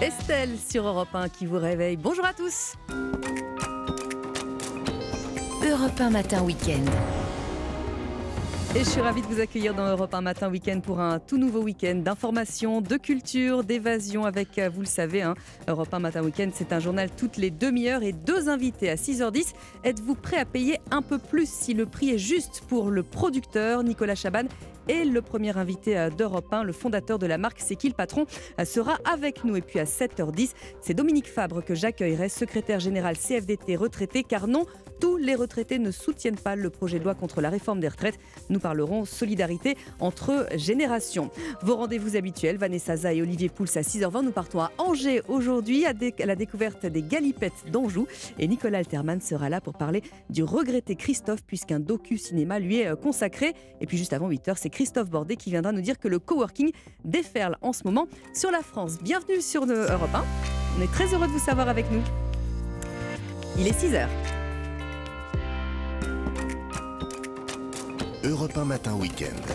Estelle sur Europe 1 qui vous réveille. Bonjour à tous. Europe 1 matin week-end. Et je suis ravie de vous accueillir dans Europe 1 Matin Week-end pour un tout nouveau week-end d'information, de culture, d'évasion avec, euh, vous le savez, hein, Europe 1 Matin Week-end, c'est un journal toutes les demi-heures et deux invités à 6h10. Êtes-vous prêt à payer un peu plus si le prix est juste pour le producteur Nicolas Chaban et le premier invité euh, d'Europe 1, le fondateur de la marque C'est qui le patron, euh, sera avec nous. Et puis à 7h10, c'est Dominique Fabre que j'accueillerai, secrétaire général CFDT retraité, car non, tous les retraités ne soutiennent pas le projet de loi contre la réforme des retraites. Nous parlerons solidarité entre générations. Vos rendez-vous habituels, Vanessa Za et Olivier Pouls à 6h20. Nous partons à Angers aujourd'hui à, la découverte des galipettes d'Anjou. Et Nicolas Alterman sera là pour parler du regretté Christophe, puisqu'un docu-cinéma lui est euh, consacré. Et puis juste avant 8h, c'est Christophe Bordet qui viendra nous dire que le coworking déferle en ce moment sur la France. Bienvenue sur Europe 1. On est très heureux de vous savoir avec nous. Il est 6h. Europe 1 Matin Week-end.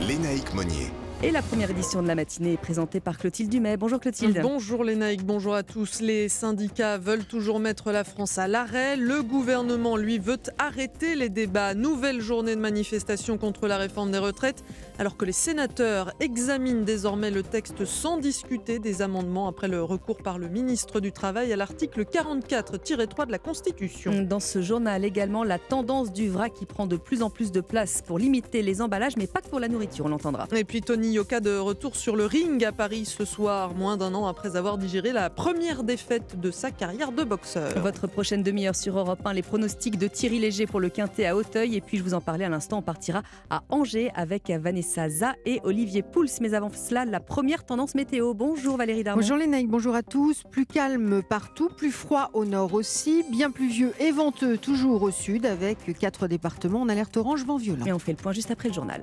Lénaïque Monnier. Et la première édition de la matinée est présentée par Clotilde Dumais. Bonjour Clotilde. Bonjour Lénaïque, bonjour à tous. Les syndicats veulent toujours mettre la France à l'arrêt. Le gouvernement, lui, veut arrêter les débats. Nouvelle journée de manifestation contre la réforme des retraites, alors que les sénateurs examinent désormais le texte sans discuter des amendements après le recours par le ministre du Travail à l'article 44-3 de la Constitution. Dans ce journal également, la tendance du vrac qui prend de plus en plus de place pour limiter les emballages, mais pas que pour la nourriture, on l'entendra. Et puis Tony Yoka de retour sur le ring à Paris ce soir, moins d'un an après avoir digéré la première défaite de sa carrière de boxeur. Votre prochaine demi-heure sur Europe 1, les pronostics de Thierry Léger pour le Quintet à Auteuil. Et puis je vous en parlais à l'instant, on partira à Angers avec Vanessa Za et Olivier Pouls. Mais avant cela, la première tendance météo. Bonjour Valérie Darmon. Bonjour les Naïcs, bonjour à tous. Plus calme partout, plus froid au nord aussi, bien pluvieux et venteux toujours au sud avec quatre départements en alerte orange vent violent. Et on fait le point juste après le journal.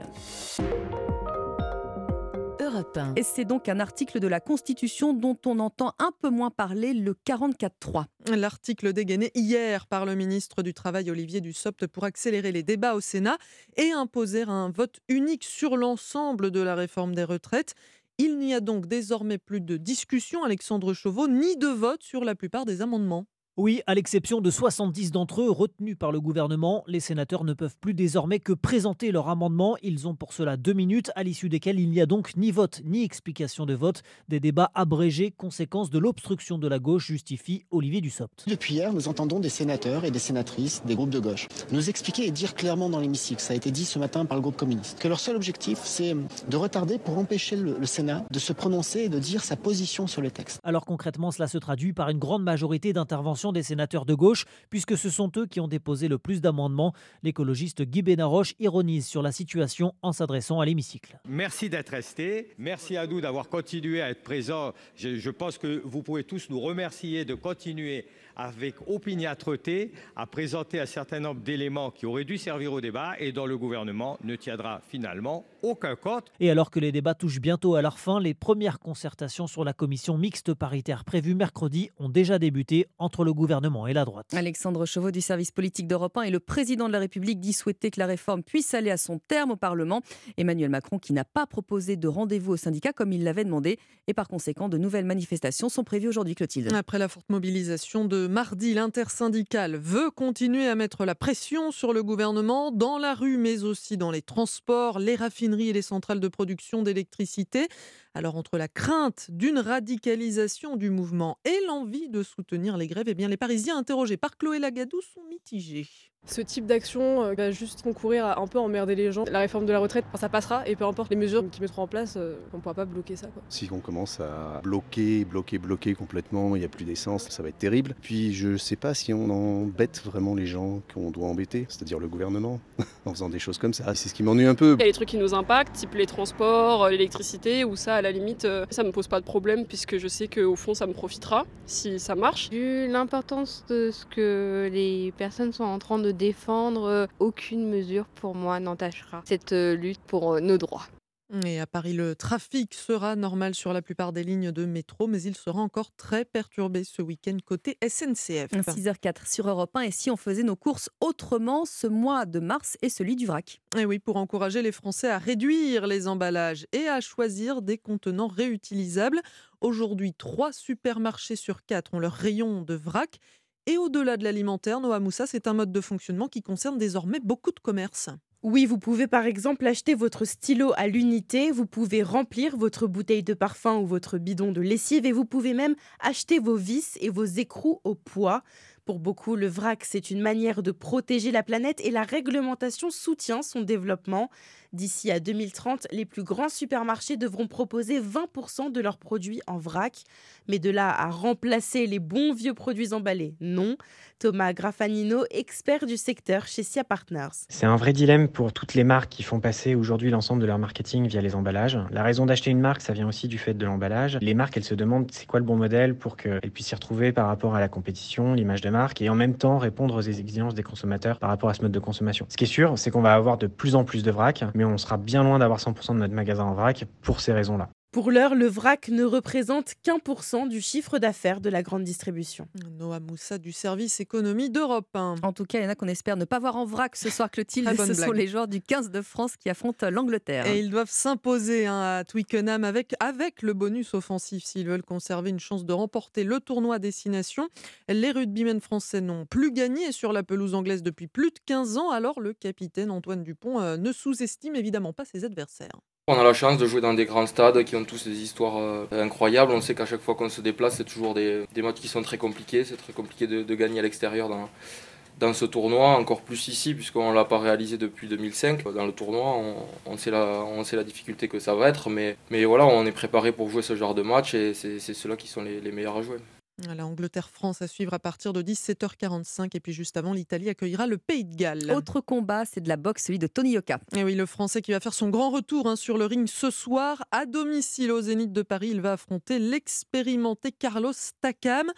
Et c'est donc un article de la Constitution dont on entend un peu moins parler, le 44.3. L'article dégainé hier par le ministre du Travail Olivier Dussopt pour accélérer les débats au Sénat et imposer un vote unique sur l'ensemble de la réforme des retraites. Il n'y a donc désormais plus de discussion, Alexandre Chauveau, ni de vote sur la plupart des amendements. Oui, à l'exception de 70 d'entre eux retenus par le gouvernement, les sénateurs ne peuvent plus désormais que présenter leur amendement. Ils ont pour cela deux minutes, à l'issue desquelles il n'y a donc ni vote ni explication de vote. Des débats abrégés, conséquence de l'obstruction de la gauche, justifie Olivier Dussopt. Depuis hier, nous entendons des sénateurs et des sénatrices des groupes de gauche nous expliquer et dire clairement dans l'hémicycle, ça a été dit ce matin par le groupe communiste, que leur seul objectif, c'est de retarder pour empêcher le, le Sénat de se prononcer et de dire sa position sur le texte. Alors concrètement, cela se traduit par une grande majorité d'interventions des sénateurs de gauche, puisque ce sont eux qui ont déposé le plus d'amendements. L'écologiste Guy Benaroche ironise sur la situation en s'adressant à l'hémicycle. Merci d'être resté. Merci à nous d'avoir continué à être présents. Je, je pense que vous pouvez tous nous remercier de continuer avec opiniâtreté à présenter un certain nombre d'éléments qui auraient dû servir au débat et dont le gouvernement ne tiendra finalement aucun compte. Et alors que les débats touchent bientôt à leur fin, les premières concertations sur la commission mixte paritaire prévue mercredi ont déjà débuté entre le gouvernement et la droite. Alexandre Chauveau du service politique d'Europe 1 et le président de la République dit souhaiter que la réforme puisse aller à son terme au Parlement. Emmanuel Macron qui n'a pas proposé de rendez-vous au syndicat comme il l'avait demandé et par conséquent de nouvelles manifestations sont prévues aujourd'hui Clotilde. Après la forte mobilisation de mardi, l'intersyndicale veut continuer à mettre la pression sur le gouvernement dans la rue mais aussi dans les transports, les raffineries et les centrales de production d'électricité. Alors entre la crainte d'une radicalisation du mouvement et l'envie de soutenir les grèves, eh bien les Parisiens interrogés par Chloé Lagadou sont mitigés. Ce type d'action euh, va juste concourir à un peu emmerder les gens. La réforme de la retraite, ça passera et peu importe les mesures qu'ils mettront en place, euh, on ne pourra pas bloquer ça. Quoi. Si on commence à bloquer, bloquer, bloquer complètement, il n'y a plus d'essence, ça va être terrible. Puis je ne sais pas si on embête vraiment les gens qu'on doit embêter, c'est-à-dire le gouvernement, en faisant des choses comme ça. C'est ce qui m'ennuie un peu. Il y a des trucs qui nous impactent, type les transports, l'électricité, ou ça, à la limite, euh, ça me pose pas de problème puisque je sais qu'au fond, ça me profitera si ça marche. Vu l'importance de ce que les personnes sont en train de défendre, aucune mesure pour moi n'entachera cette lutte pour nos droits. Et à Paris, le trafic sera normal sur la plupart des lignes de métro, mais il sera encore très perturbé ce week-end côté SNCF. 6h04 sur Europe 1. Et si on faisait nos courses autrement, ce mois de mars est celui du vrac? Et oui, pour encourager les Français à réduire les emballages et à choisir des contenants réutilisables. Aujourd'hui, trois supermarchés sur quatre ont leur rayon de vrac. Et au-delà de l'alimentaire, Noah Moussa, c'est un mode de fonctionnement qui concerne désormais beaucoup de commerces. Oui, vous pouvez par exemple acheter votre stylo à l'unité, vous pouvez remplir votre bouteille de parfum ou votre bidon de lessive et vous pouvez même acheter vos vis et vos écrous au poids. Pour beaucoup, le vrac, c'est une manière de protéger la planète et la réglementation soutient son développement. D'ici à 2030, les plus grands supermarchés devront proposer 20% de leurs produits en vrac. Mais de là à remplacer les bons vieux produits emballés, non. Thomas Graffanino, expert du secteur chez SIA Partners. C'est un vrai dilemme pour toutes les marques qui font passer aujourd'hui l'ensemble de leur marketing via les emballages. La raison d'acheter une marque, ça vient aussi du fait de l'emballage. Les marques, elles se demandent c'est quoi le bon modèle pour qu'elles puissent s'y retrouver par rapport à la compétition, l'image de marque et en même temps répondre aux exigences des consommateurs par rapport à ce mode de consommation. Ce qui est sûr, c'est qu'on va avoir de plus en plus de vrac, on sera bien loin d'avoir 100% de notre magasin en vrac pour ces raisons-là. Pour l'heure, le vrac ne représente qu'un pour cent du chiffre d'affaires de la grande distribution. Noah Moussa du service économie d'Europe 1. En tout cas, il y en a qu'on espère ne pas voir en vrac ce soir, Clotilde. Ce sont les joueurs du 15 de France qui affrontent l'Angleterre. Et ils doivent s'imposer hein, à Twickenham avec, avec le bonus offensif s'ils veulent conserver une chance de remporter le tournoi destination. Les rugbymen français n'ont plus gagné sur la pelouse anglaise depuis plus de 15 ans, alors le capitaine Antoine Dupont euh, ne sous-estime évidemment pas ses adversaires. On a la chance de jouer dans des grands stades qui ont tous des histoires euh, incroyables. On sait qu'à chaque fois qu'on se déplace, c'est toujours des, matchs qui sont très compliqués. C'est très compliqué de, gagner à l'extérieur dans, ce tournoi, encore plus ici, puisqu'on ne l'a pas réalisé depuis 2005. Dans le tournoi, on, sait, la, difficulté que ça va être, mais, voilà, on est préparé pour jouer ce genre de match et c'est ceux-là qui sont les meilleurs à jouer. Voilà, Angleterre-France à suivre à partir de 17h45 et puis juste avant, l'Italie accueillera le Pays de Galles. Autre combat, c'est de la boxe, celui de Tony Yoka. Et oui, le Français qui va faire son grand retour hein, sur le ring ce soir à domicile au Zénith de Paris. Il va affronter l'expérimenté Carlos Takam,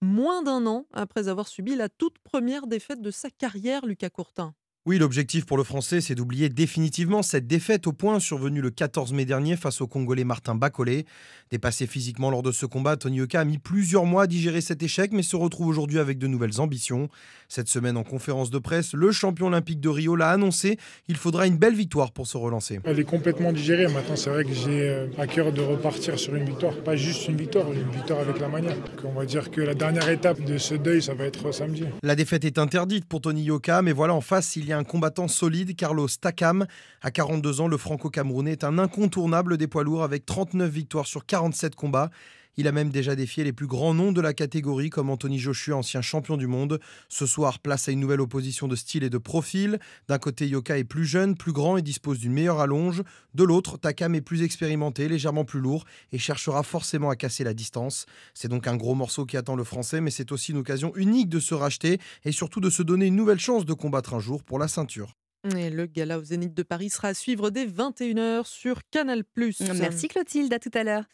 moins d'un an après avoir subi la toute première défaite de sa carrière, Lucas Courtin. Oui, l'objectif pour le Français, c'est d'oublier définitivement cette défaite au point survenue le 14 mai dernier face au Congolais Martin Bacolé. Dépassé physiquement lors de ce combat, Tony Yoka a mis plusieurs mois à digérer cet échec, mais se retrouve aujourd'hui avec de nouvelles ambitions. Cette semaine, en conférence de presse, le champion olympique de Rio l'a annoncé. Il faudra une belle victoire pour se relancer. Elle est complètement digérée. Maintenant, c'est vrai que j'ai euh, à cœur de repartir sur une victoire. Pas juste une victoire, une victoire avec la manière. On va dire que la dernière étape de ce deuil, ça va être samedi. La défaite est interdite pour Tony Yoka, mais voilà, en face, il y a un combattant solide, Carlos Takam. À 42 ans, le franco-camerounais est un incontournable des poids lourds avec 39 victoires sur 47 combats. Il a même déjà défié les plus grands noms de la catégorie comme Anthony Joshua, ancien champion du monde. Ce soir, place à une nouvelle opposition de style et de profil. D'un côté, Yoka est plus jeune, plus grand et dispose d'une meilleure allonge. De l'autre, Takam est plus expérimenté, légèrement plus lourd et cherchera forcément à casser la distance. C'est donc un gros morceau qui attend le français, mais c'est aussi une occasion unique de se racheter et surtout de se donner une nouvelle chance de combattre un jour pour la ceinture. Et le gala au Zénith de Paris sera à suivre dès 21h sur Canal+. Merci Clotilde, à tout à l'heure.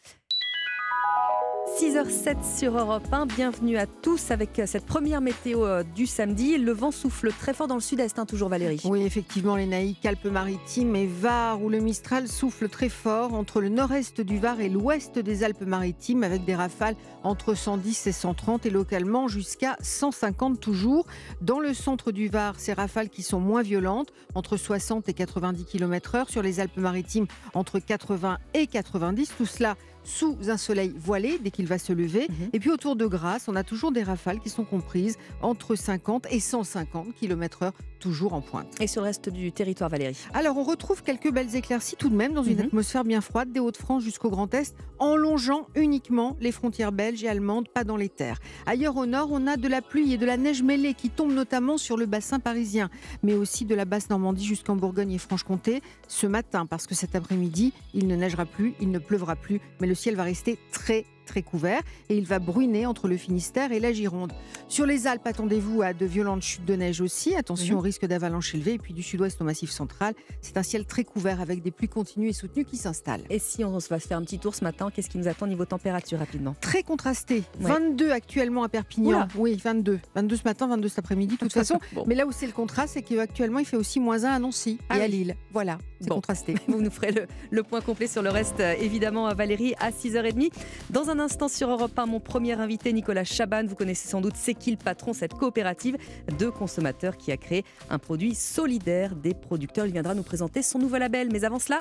6h07 sur Europe 1, bienvenue à tous avec cette première météo euh, du samedi. Le vent souffle très fort dans le sud-est, hein, toujours Valérie. Oui, effectivement, les naïcs, Alpes-Maritimes et Var, où le Mistral souffle très fort entre le nord-est du Var et l'ouest des Alpes-Maritimes, avec des rafales entre 110 et 130 et localement jusqu'à 150 toujours. Dans le centre du Var, ces rafales qui sont moins violentes, entre 60 et 90 km/h. Sur les Alpes-Maritimes, entre 80 et 90. Tout cela sous un soleil voilé dès qu'il va se lever. Et puis autour de Grasse, on a toujours des rafales qui sont comprises entre 50 et 150 km/h, toujours en pointe. Et sur le reste du territoire, Valérie Alors on retrouve quelques belles éclaircies tout de même dans une Mhm. atmosphère bien froide des Hauts-de-France jusqu'au Grand Est, en longeant uniquement les frontières belges et allemandes, pas dans les terres. Ailleurs au nord, on a de la pluie et de la neige mêlée qui tombent notamment sur le bassin parisien, mais aussi de la basse Normandie jusqu'en Bourgogne et Franche-Comté ce matin, parce que cet après-midi, il ne neigera plus, il ne pleuvra plus, mais le ciel va rester très très couvert et il va bruiner entre le Finistère et la Gironde. Sur les Alpes, attendez-vous à de violentes chutes de neige aussi. Attention Mhm. au risque d'avalanche élevé. Et puis du sud-ouest au massif central, c'est un ciel très couvert avec des pluies continues et soutenues qui s'installent. Et si on va se faire un petit tour ce matin, qu'est-ce qui nous attend niveau température rapidement? Très contrasté. Ouais. 22 actuellement à Perpignan. Oula. Oui, 22. 22 ce matin, 22 cet après-midi. De toute façon, Bon. mais là où c'est le contraste, c'est qu'actuellement, il fait aussi moins 1 à Nancy Ah et à oui. Lille. Voilà, c'est Bon. contrasté. Vous nous ferez le, le point complet sur le reste, euh, évidemment, à Valérie, à 6h30. Dans un instant, sur Europe 1, mon premier invité, Nicolas Chaban. Vous connaissez sans doute C'est qui le patron, cette coopérative de consommateurs qui a créé un produit solidaire des producteurs. Il viendra nous présenter son nouveau label. Mais avant cela.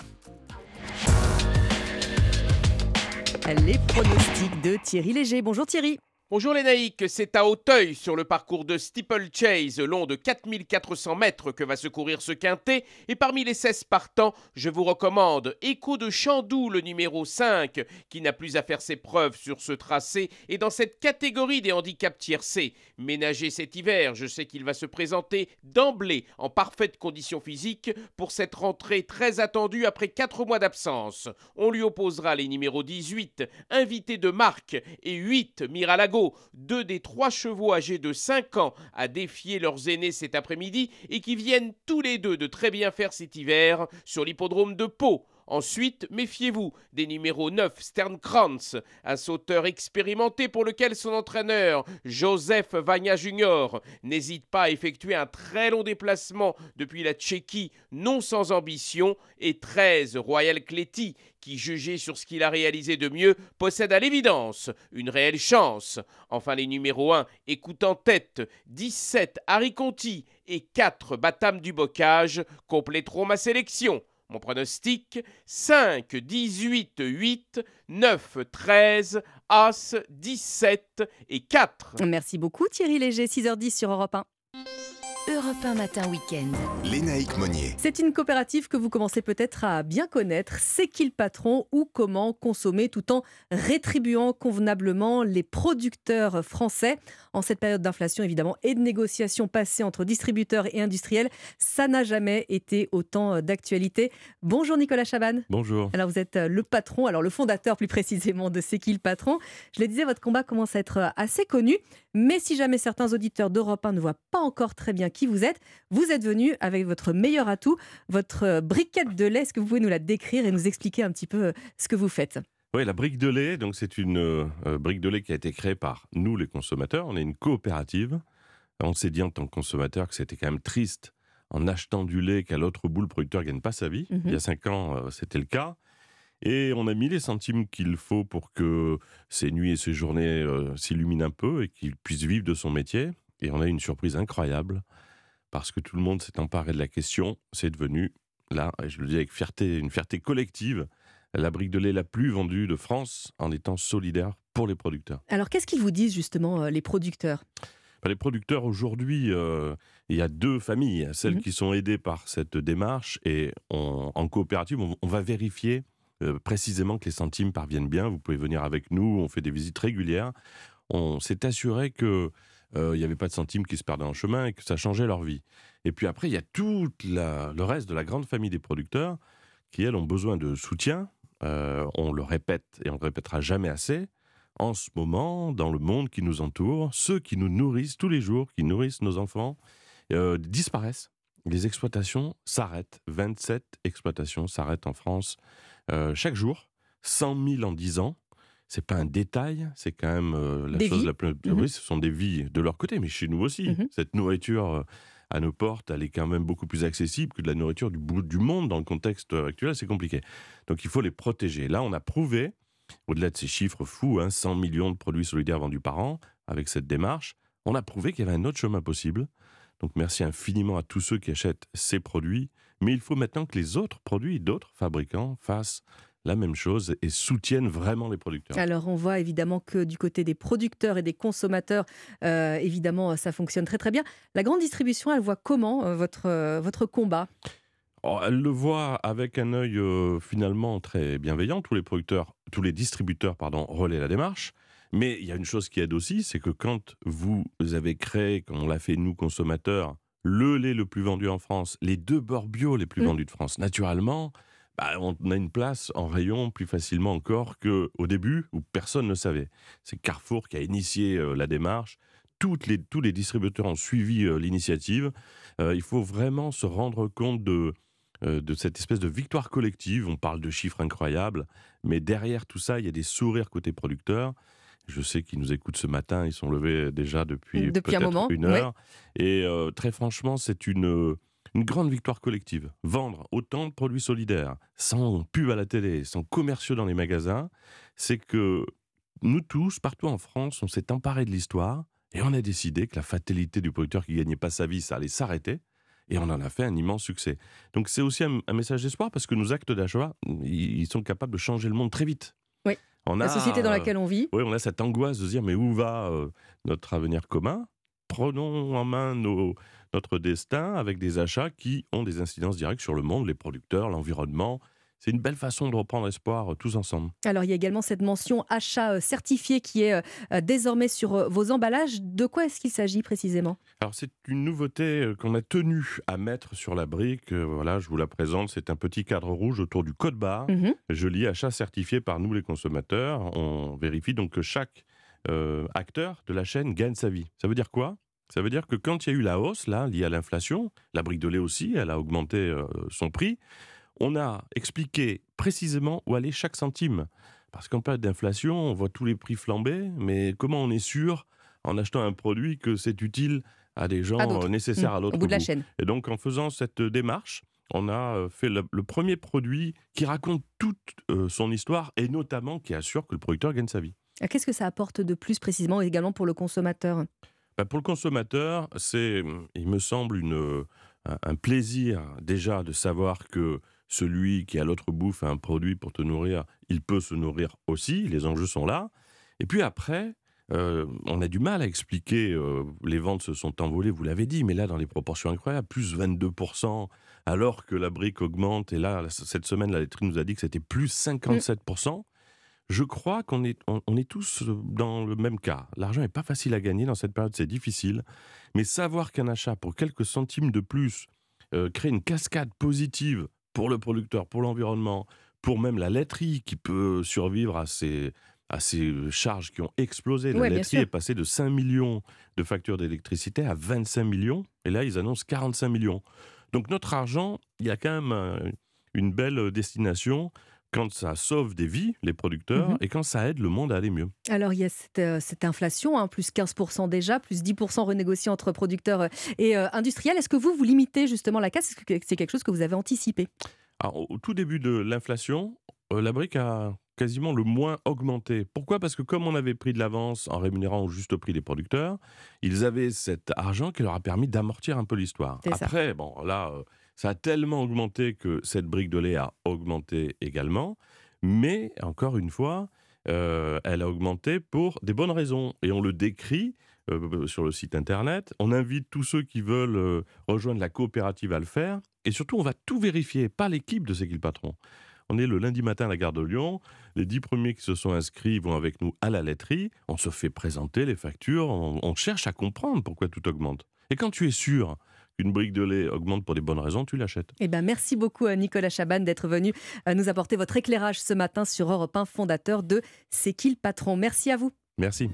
Les pronostics de Thierry Léger. Bonjour Thierry. Bonjour les naïcs, c'est à Auteuil sur le parcours de Steeplechase, long de 4400 mètres que va se courir ce quintet. Et parmi les 16 partants, je vous recommande Écho de Chandoux, le numéro 5, qui n'a plus à faire ses preuves sur ce tracé et dans cette catégorie des handicaps tiercés. Ménagé cet hiver, je sais qu'il va se présenter d'emblée en parfaite condition physique pour cette rentrée très attendue après 4 mois d'absence. On lui opposera les numéros 18, invité de marque, et 8, Miralago, deux des trois chevaux âgés de 5 ans à défier leurs aînés cet après-midi et qui viennent tous les deux de très bien faire cet hiver sur l'hippodrome de Pau. Ensuite, méfiez-vous des numéros 9 Sternkrantz, un sauteur expérimenté pour lequel son entraîneur, Joseph Vagna Junior, n'hésite pas à effectuer un très long déplacement depuis la Tchéquie, non sans ambition, et 13 Royal Cléty, qui, jugé sur ce qu'il a réalisé de mieux, possède à l'évidence une réelle chance. Enfin, les numéros 1 écoute en tête, 17 Harry Conti et 4 Batam du Bocage compléteront ma sélection. Mon pronostic 5, 18, 8, 9, 13, As, 17 et 4. Merci beaucoup Thierry Léger, 6h10 sur Europe 1. Europe 1 Matin Week-end. Lénaïque Monnier. C'est une coopérative que vous commencez peut-être à bien connaître. C'est qui le patron ou comment consommer tout en rétribuant convenablement les producteurs français? En cette période d'inflation évidemment et de négociations passées entre distributeurs et industriels, ça n'a jamais été autant d'actualité. Bonjour Nicolas Chaban. Bonjour. Alors vous êtes le patron, alors le fondateur plus précisément de C'est qui le patron Je le disais, votre combat commence à être assez connu, mais si jamais certains auditeurs d'Europe 1 ne voient pas encore très bien qui vous êtes, vous êtes venu avec votre meilleur atout, votre briquette de lait. Est-ce que vous pouvez nous la décrire et nous expliquer un petit peu ce que vous faites? Oui, la brique de lait, donc c'est une euh, brique de lait qui a été créée par nous, les consommateurs. On est une coopérative. On s'est dit en tant que consommateur que c'était quand même triste en achetant du lait qu'à l'autre bout, le producteur ne gagne pas sa vie. Mhm. Il y a cinq ans, euh, c'était le cas. Et on a mis les centimes qu'il faut pour que ces nuits et ces journées euh, s'illuminent un peu et qu'il puisse vivre de son métier. Et on a eu une surprise incroyable parce que tout le monde s'est emparé de la question. C'est devenu, là, et je le dis avec fierté, une fierté collective, la brique de lait la plus vendue de France en étant solidaire pour les producteurs. Alors qu'est-ce qu'ils vous disent justement euh, les producteurs? Ben, Les producteurs aujourd'hui, euh, il y a deux familles, celles Mhm. qui sont aidées par cette démarche et on- en coopérative, on, on va vérifier euh, précisément que les centimes parviennent bien. Vous pouvez venir avec nous, on fait des visites régulières. On s'est assuré que euh, il n'y avait pas de centimes qui se perdaient en chemin et que ça changeait leur vie. Et puis après, il y a tout le reste de la grande famille des producteurs qui, elles, ont besoin de soutien. Euh, on le répète et on le répétera jamais assez. En ce moment, dans le monde qui nous entoure, ceux qui nous nourrissent tous les jours, qui nourrissent nos enfants, euh, disparaissent. Les exploitations s'arrêtent. 27 exploitations s'arrêtent en France chaque jour. 100 000 en 10 ans. C'est pas un détail, c'est quand même euh, la Des chose vies. la plus. Mhm. Oui, ce sont des vies de leur côté, mais chez nous aussi. Mhm. Cette nourriture euh, à nos portes, elle est quand même beaucoup plus accessible que de la nourriture du bout du monde dans le contexte actuel. C'est compliqué. Donc il faut les protéger. Là, on a prouvé, au-delà de ces chiffres fous, hein, 100 millions de produits solidaires vendus par an, avec cette démarche, on a prouvé qu'il y avait un autre chemin possible. Donc merci infiniment à tous ceux qui achètent ces produits. Mais il faut maintenant que les autres produits, d'autres fabricants fassent la même chose et soutiennent vraiment les producteurs. Alors on voit évidemment que du côté des producteurs et des consommateurs, euh, évidemment ça fonctionne très très bien. La grande distribution, elle voit comment euh, votre, euh, votre combat? Oh, elle le voit avec un œil euh, finalement très bienveillant. Tous les producteurs, tous les distributeurs, pardon, relaient la démarche. Mais il y a une chose qui aide aussi, c'est que quand vous avez créé, comme on l'a fait nous consommateurs, le lait le plus vendu en France, les deux beurres bio les plus Mm. vendus de France, naturellement, bah, on a une place en rayon plus facilement encore qu'au début où personne ne savait. C'est Carrefour qui a initié euh, la démarche. Toutes les, tous les distributeurs ont suivi euh, l'initiative. Euh, il faut vraiment se rendre compte de, de cette espèce de victoire collective. On parle de chiffres incroyables, mais derrière tout ça, il y a des sourires côté producteurs. Je sais qu'ils nous écoutent ce matin, ils sont levés déjà depuis, depuis un moment, une heure. Et très franchement, c'est une, une grande victoire collective. Vendre autant de produits solidaires, sans pub à la télé, sans commerciaux dans les magasins, c'est que nous tous, partout en France, on s'est emparé de l'histoire et on a décidé que la fatalité du producteur qui gagnait pas sa vie, ça allait s'arrêter. Et on en a fait un immense succès. Donc c'est aussi un, message d'espoir parce que nos actes d'achat, ils sont capables de changer le monde très vite. Oui. On la société dans laquelle on vit. Oui, on a cette angoisse de se dire mais où va euh, notre avenir commun? Prenons en main nos, notre destin avec des achats qui ont des incidences directes sur le monde, les producteurs, l'environnement. C'est une belle façon de reprendre espoir euh, tous ensemble. Alors il y a également cette mention achat euh, certifié qui est euh, désormais sur vos emballages. De quoi est-ce qu'il s'agit précisément? Alors c'est une nouveauté qu'on a tenu à mettre sur la brique. Voilà, je vous la présente. C'est un petit cadre rouge autour du code barre. Mhm. Je lis achat certifié par nous les consommateurs. On vérifie donc que chaque acteur de la chaîne gagne sa vie. Ça veut dire quoi? Ça veut dire que quand il y a eu la hausse, là, liée à l'inflation, la brique de lait aussi, elle a augmenté euh, son prix, on a expliqué précisément où allait chaque centime. Parce qu'en période d'inflation, on voit tous les prix flamber, mais comment on est sûr, en achetant un produit, que c'est utile à des gens euh, nécessaires à mmh, l'autre au bout de la chaîne. Et donc, en faisant cette démarche, on a euh, fait le, premier produit qui raconte toute son histoire et notamment qui assure que le producteur gagne sa vie. Qu'est-ce que ça apporte de plus précisément également pour le consommateur? Bah, pour le consommateur, c'est, il me semble, une, un plaisir déjà de savoir que celui qui à l'autre bout fait un produit pour te nourrir, il peut se nourrir aussi, les enjeux sont là. Et puis après, euh, on a du mal à expliquer, euh, les ventes se sont envolées, vous l'avez dit, mais là dans des proportions incroyables, plus 22%, alors que la brique augmente, et là, cette semaine, la laiterie nous a dit que c'était plus 57% je crois qu'on est, on, est tous dans le même cas. L'argent n'est pas facile à gagner dans cette période, c'est difficile. Mais savoir qu'un achat pour quelques centimes de plus euh, crée une cascade positive pour le producteur, pour l'environnement, pour même la laiterie qui peut survivre à ces, à ces charges qui ont explosé. La laiterie est passée de 5 millions de factures d'électricité à 25 millions. Et là, ils annoncent 45 millions. Donc notre argent, il y a quand même euh, une belle destination quand ça sauve des vies, les producteurs, mhm. et quand ça aide le monde à aller mieux. Alors il y a cette, euh, inflation, hein, plus 15% déjà, plus 10% renégociés entre producteurs euh, et euh, industriels. Est-ce que vous, vous limitez justement la casse? Est-ce que c'est quelque chose que vous avez anticipé? Alors, Au tout début de l'inflation, la brique a quasiment le moins augmenté. Pourquoi? Parce que comme on avait pris de l'avance en rémunérant au juste prix les producteurs, ils avaient cet argent qui leur a permis d'amortir un peu l'histoire. Après, bon, là, ça a tellement augmenté que cette brique de lait a augmenté également. Mais, encore une fois, euh, elle a augmenté pour des bonnes raisons. Et on le décrit euh, sur le site internet. On invite tous ceux qui veulent euh, rejoindre la coopérative à le faire. Et surtout, on va tout vérifier, pas l'équipe de C'est qui le patron. On est le lundi matin à la gare de Lyon. Les dix premiers qui se sont inscrits vont avec nous à la laiterie. On se fait présenter les factures. on cherche à comprendre pourquoi tout augmente. Et quand tu es sûr une brique de lait augmente pour des bonnes raisons, tu l'achètes. Eh ben, merci beaucoup à Nicolas Chaban d'être venu euh, nous apporter votre éclairage ce matin sur Europe 1, fondateur de C'est qui le patron? Merci à vous. Merci.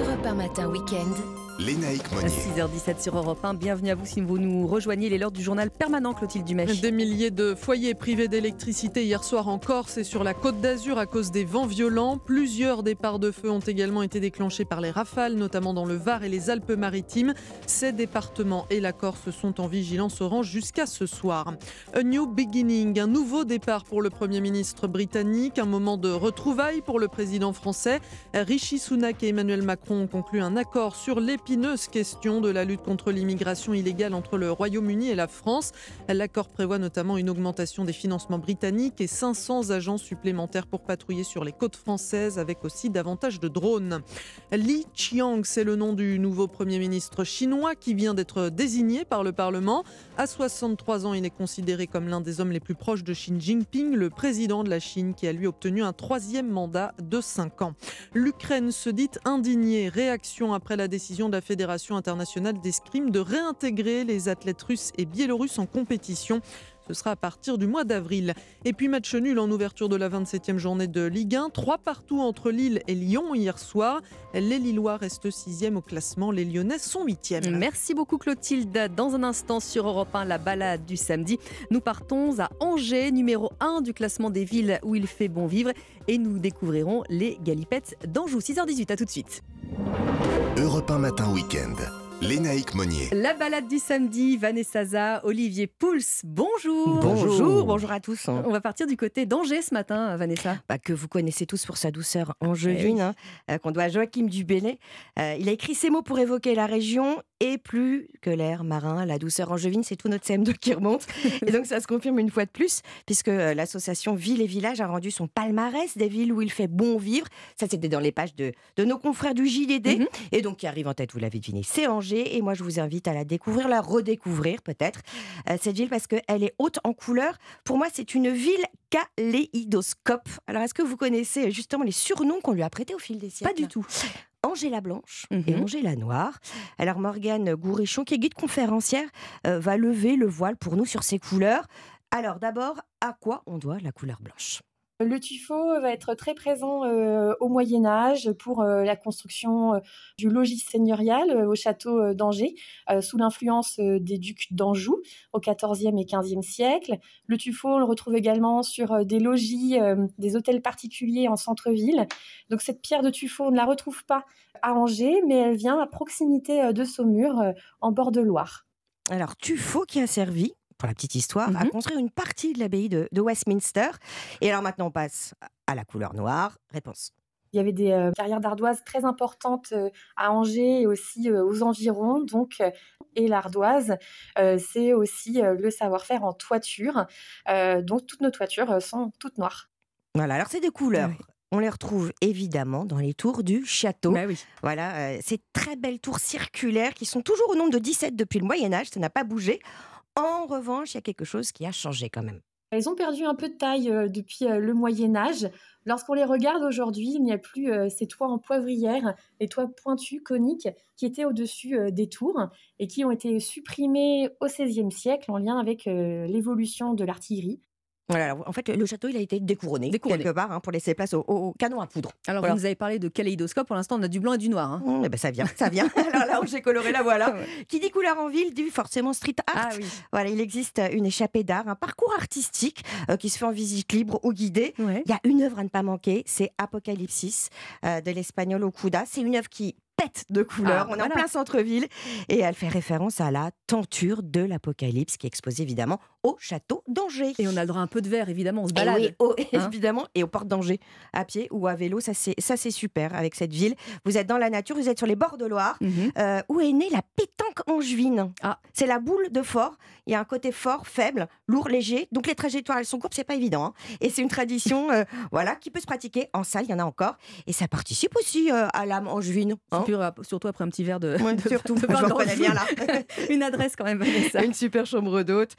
Europe 1 matin week-end. Lénaïque Monnier. 6h17 sur Europe 1. Bienvenue à vous si vous nous rejoignez. Il est l'heure du journal permanent, Clotilde Dumèche. Des milliers de foyers privés d'électricité hier soir en Corse et sur la côte d'Azur à cause des vents violents. Plusieurs départs de feu ont également été déclenchés par les rafales, notamment dans le Var et les Alpes-Maritimes. Ces départements et la Corse sont en vigilance orange jusqu'à ce soir. A new beginning, un nouveau départ pour le Premier ministre britannique, un moment de retrouvailles pour le président français. Rishi Sunak et Emmanuel Macron ont conclu un accord sur l'épisode question de la lutte contre l'immigration illégale entre le Royaume-Uni et la France. L'accord prévoit notamment une augmentation des financements britanniques et 500 agents supplémentaires pour patrouiller sur les côtes françaises avec aussi davantage de drones. Li Qiang, c'est le nom du nouveau Premier ministre chinois qui vient d'être désigné par le Parlement. À 63 ans, il est considéré comme l'un des hommes les plus proches de Xi Jinping, le président de la Chine qui a lui obtenu un troisième mandat de 5 ans. L'Ukraine se dit indignée. Réaction après la décision de la Fédération internationale d'escrime de réintégrer les athlètes russes et biélorusses en compétition. Ce sera à partir du mois d'avril. Et puis match nul en ouverture de la 27e journée de Ligue 1. Trois partout entre Lille et Lyon hier soir. Les Lillois restent 6e au classement. Les Lyonnais sont 8e. Merci beaucoup Clotilde. Dans un instant sur Europe 1, la balade du samedi. Nous partons à Angers, numéro 1 du classement des villes où il fait bon vivre. Et nous découvrirons les galipettes d'Anjou. 6h18, à tout de suite. Europe 1 matin week-end. Lénaïque Monnier. La balade du samedi, Vanessa Zaza, Olivier Pouls, bonjour. Bonjour, bonjour à tous. On va partir du côté d'Angers ce matin, Vanessa. Bah, que vous connaissez tous pour sa douceur angevine, hein, euh, qu'on doit à Joachim Dubélé. Euh, il a écrit ces mots pour évoquer la région et plus que l'air marin, la douceur angevine, c'est tout notre CM2 qui remonte. et donc ça se confirme une fois de plus, puisque euh, l'association Ville et Village a rendu son palmarès des villes où il fait bon vivre. Ça, c'était dans les pages de, de nos confrères du JDD. Mhm. Et donc, qui arrive en tête, vous l'avez deviné, c'est Angers. Et moi, je vous invite à la découvrir, la redécouvrir peut-être, euh, cette ville, parce qu'elle est haute en couleur. Pour moi, c'est une ville kaléidoscope. Alors, est-ce que vous connaissez justement les surnoms qu'on lui a prêtés au fil des siècles? Pas du tout. Angela Blanche et Mhm. Angela Noire. Alors Morgane Gourichon, qui est guide conférencière, euh, va lever le voile pour nous sur ces couleurs. Alors d'abord, à quoi on doit la couleur blanche? Le tuffeau va être très présent euh, au Moyen Âge pour euh, la construction euh, du logis seigneurial au château d'Angers, sous l'influence des ducs d'Anjou au XIVe et XVe siècle. Le tuffeau, on le retrouve également sur des logis, des hôtels particuliers en centre-ville. Donc cette pierre de tuffeau, on ne la retrouve pas à Angers, mais elle vient à proximité de Saumur, en bord de Loire. Alors Tuffeau qui a servi, pour la petite histoire, à construire une partie de l'abbaye de, de Westminster. Et alors maintenant on passe à la couleur noire. Réponse. Il y avait des euh, carrières d'ardoise très importantes euh, à Angers et aussi euh, aux environs. Donc, et l'ardoise, c'est aussi le savoir-faire en toiture. Donc, toutes nos toitures sont toutes noires. Voilà, alors c'est des couleurs. On les retrouve évidemment dans les tours du château. Bah Voilà, euh, ces très belles tours circulaires qui sont toujours au nombre de 17 depuis le Moyen Âge, ça n'a pas bougé. En revanche, il y a quelque chose qui a changé quand même. Elles ont perdu un peu de taille euh, depuis euh, le Moyen Âge. Lorsqu'on les regarde aujourd'hui, il n'y a plus euh, ces toits en poivrière, les toits pointus, coniques, qui étaient au-dessus des tours et qui ont été supprimés au XVIe siècle en lien avec l'évolution de l'artillerie. Voilà, en fait, le château, il a été découronné, quelque part hein, pour laisser place au, au canon à poudre. Alors, Voilà. vous nous avez parlé de kaléidoscope. Pour l'instant, on a du blanc et du noir. hein. Mmh, eh ben, ça vient, ça vient. Alors là où j'ai coloré, la voilà. Qui dit couleur en ville dit forcément street art. Ah Voilà, il existe une échappée d'art, un parcours artistique euh, qui se fait en visite libre ou guidée. Il y a une œuvre à ne pas manquer, c'est Apocalypsis euh, de l'espagnol Okuda. C'est une œuvre qui pète de couleurs. Ah, On est en plein centre-ville et elle fait référence à la tenture de l'Apocalypse qui est exposée évidemment au château d'Angers. Et on a le droit à un peu de verre, évidemment, on se Et balade. oui, oh, Hein évidemment, et aux portes d'Angers, à pied ou à vélo, ça c'est ça c'est super avec cette ville. Vous êtes dans la nature, vous êtes sur les bords de Loire, Mhm. euh, où est née la pétanque angevine? Ah. C'est la boule de fort. Il y a un côté fort, faible, lourd, léger. Donc les trajectoires elles sont courtes, c'est pas évident. hein. Et c'est une tradition, euh, voilà, qui peut se pratiquer en salle. Il y en a encore, et ça participe aussi euh, à l'âme angevine. hein. Surtout, surtout après un petit verre de. Ouais, de- surtout, de je bien là. Une adresse quand même, Vanessa. Une super chambre d'hôte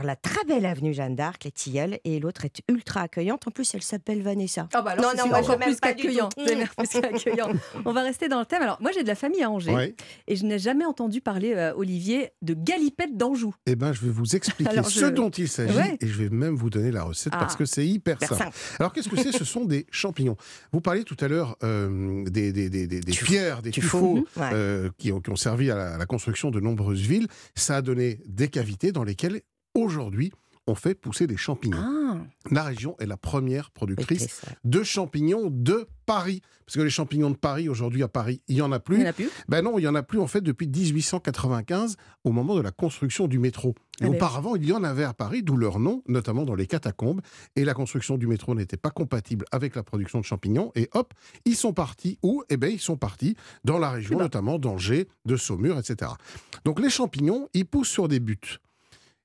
sur la très belle avenue Jeanne d'Arc, les Tilleuls, et l'autre est ultra accueillante. En plus, elle s'appelle Vanessa. Ah bah alors, non, non, moi, je plus qu'accueillant. On va rester dans le thème. Alors, moi, j'ai de la famille à Angers. Ouais. Et je n'ai jamais entendu parler, euh, Olivier, de galipette d'Anjou. Eh ben, je vais vous expliquer Alors, ce dont il s'agit Ouais. et je vais même vous donner la recette parce Ah. que c'est hyper simple. simple. Alors, qu'est-ce que c'est? Ce sont des champignons. Vous parliez tout à l'heure euh, des, des, des, des- des pierres, des tuffeaux. tuffeaux. Ouais. euh, qui, ont, qui ont servi à la, à la construction de nombreuses villes. Ça a donné des cavités dans lesquelles, aujourd'hui, on fait pousser des champignons. Ah. La région est la première productrice de champignons de Paris. Parce que les champignons de Paris, aujourd'hui à Paris, il n'y en a plus. Il y en a plus Ben non, il n'y en a plus en fait depuis 1895, au moment de la construction du métro. Et Ah ben oui. auparavant, il y en avait à Paris, d'où leur nom, notamment dans les catacombes. Et la construction du métro n'était pas compatible avec la production de champignons. Et hop, ils sont partis où? Eh bien, ils sont partis dans la région, notamment d'Angers, de Saumur, etc. Donc les champignons, ils poussent sur des buts.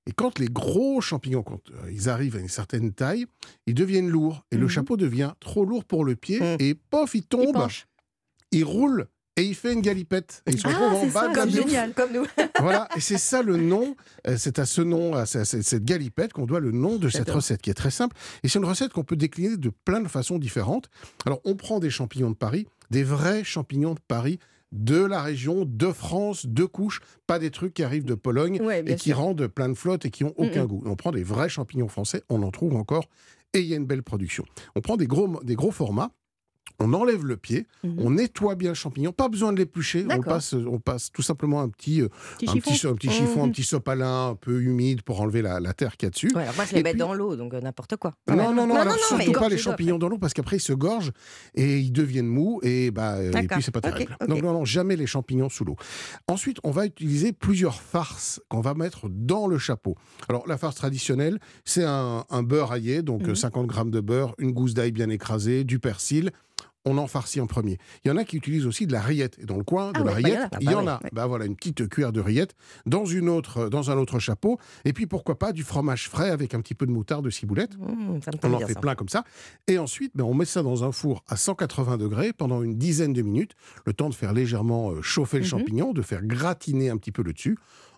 Et quand les gros champignons, quand euh, ils arrivent à une certaine taille, ils deviennent lourds. Et le Mhm. chapeau devient trop lourd pour le pied. Et pof, il tombe. penche. Il, roule. Et il fait une galipette. Et il se Ah, retrouve en bas ça, de la comme génial. Comme nous. Voilà, et c'est ça le nom, euh, c'est à ce nom, à ce- à cette galipette qu'on doit le nom de cette recette qui est très simple. Et c'est une recette qu'on peut décliner de plein de façons différentes. Alors, on prend des champignons de Paris, des vrais champignons de Paris de la région, de France, de couches, pas des trucs qui arrivent de Pologne Ouais, et qui sûr. rendent plein de flotte et qui ont aucun Mm, mm. goût. On prend des vrais champignons français, on en trouve encore et il y a une belle production. On prend des gros, des gros formats. On enlève le pied, Mhm. on nettoie bien le champignon, pas besoin de l'éplucher, on passe, on passe tout simplement un petit, euh, Petit un chiffon. petit, un petit chiffon, un Mhm. petit sopalin un peu humide pour enlever la, la terre qu'il y a dessus. Ouais, alors moi, je les Et mets puis- dans l'eau, donc euh, n'importe quoi. non, non, non, alors surtout pas les champignons dans l'eau parce qu'après ils se gorgent et ils deviennent mous et, bah, euh, et puis c'est pas terrible. ok. Donc non, non, jamais les champignons sous l'eau. Ensuite, on va utiliser plusieurs farces qu'on va mettre dans le chapeau. Alors la farce traditionnelle, c'est un, un beurre aillé, donc euh, 50 grammes de beurre, une gousse d'ail bien écrasée, du persil. On en farcit en premier. Il y en a qui utilisent aussi de la rillette. Et dans le coin de Ah la ouais, bah, il y en a. rillette, il y bah en a. Bah voilà, une petite cuillère de rillette dans, une autre, dans un autre chapeau. Et puis pourquoi pas du fromage frais avec un petit peu de moutarde de ciboulette. Mmh, On en fait ça. plein comme ça. Et ensuite, ben, on met ça dans un four à 180 degrés pendant une dizaine de minutes, le temps de faire légèrement euh, chauffer le Mhm. champignon, de faire gratiner un petit peu le dessus.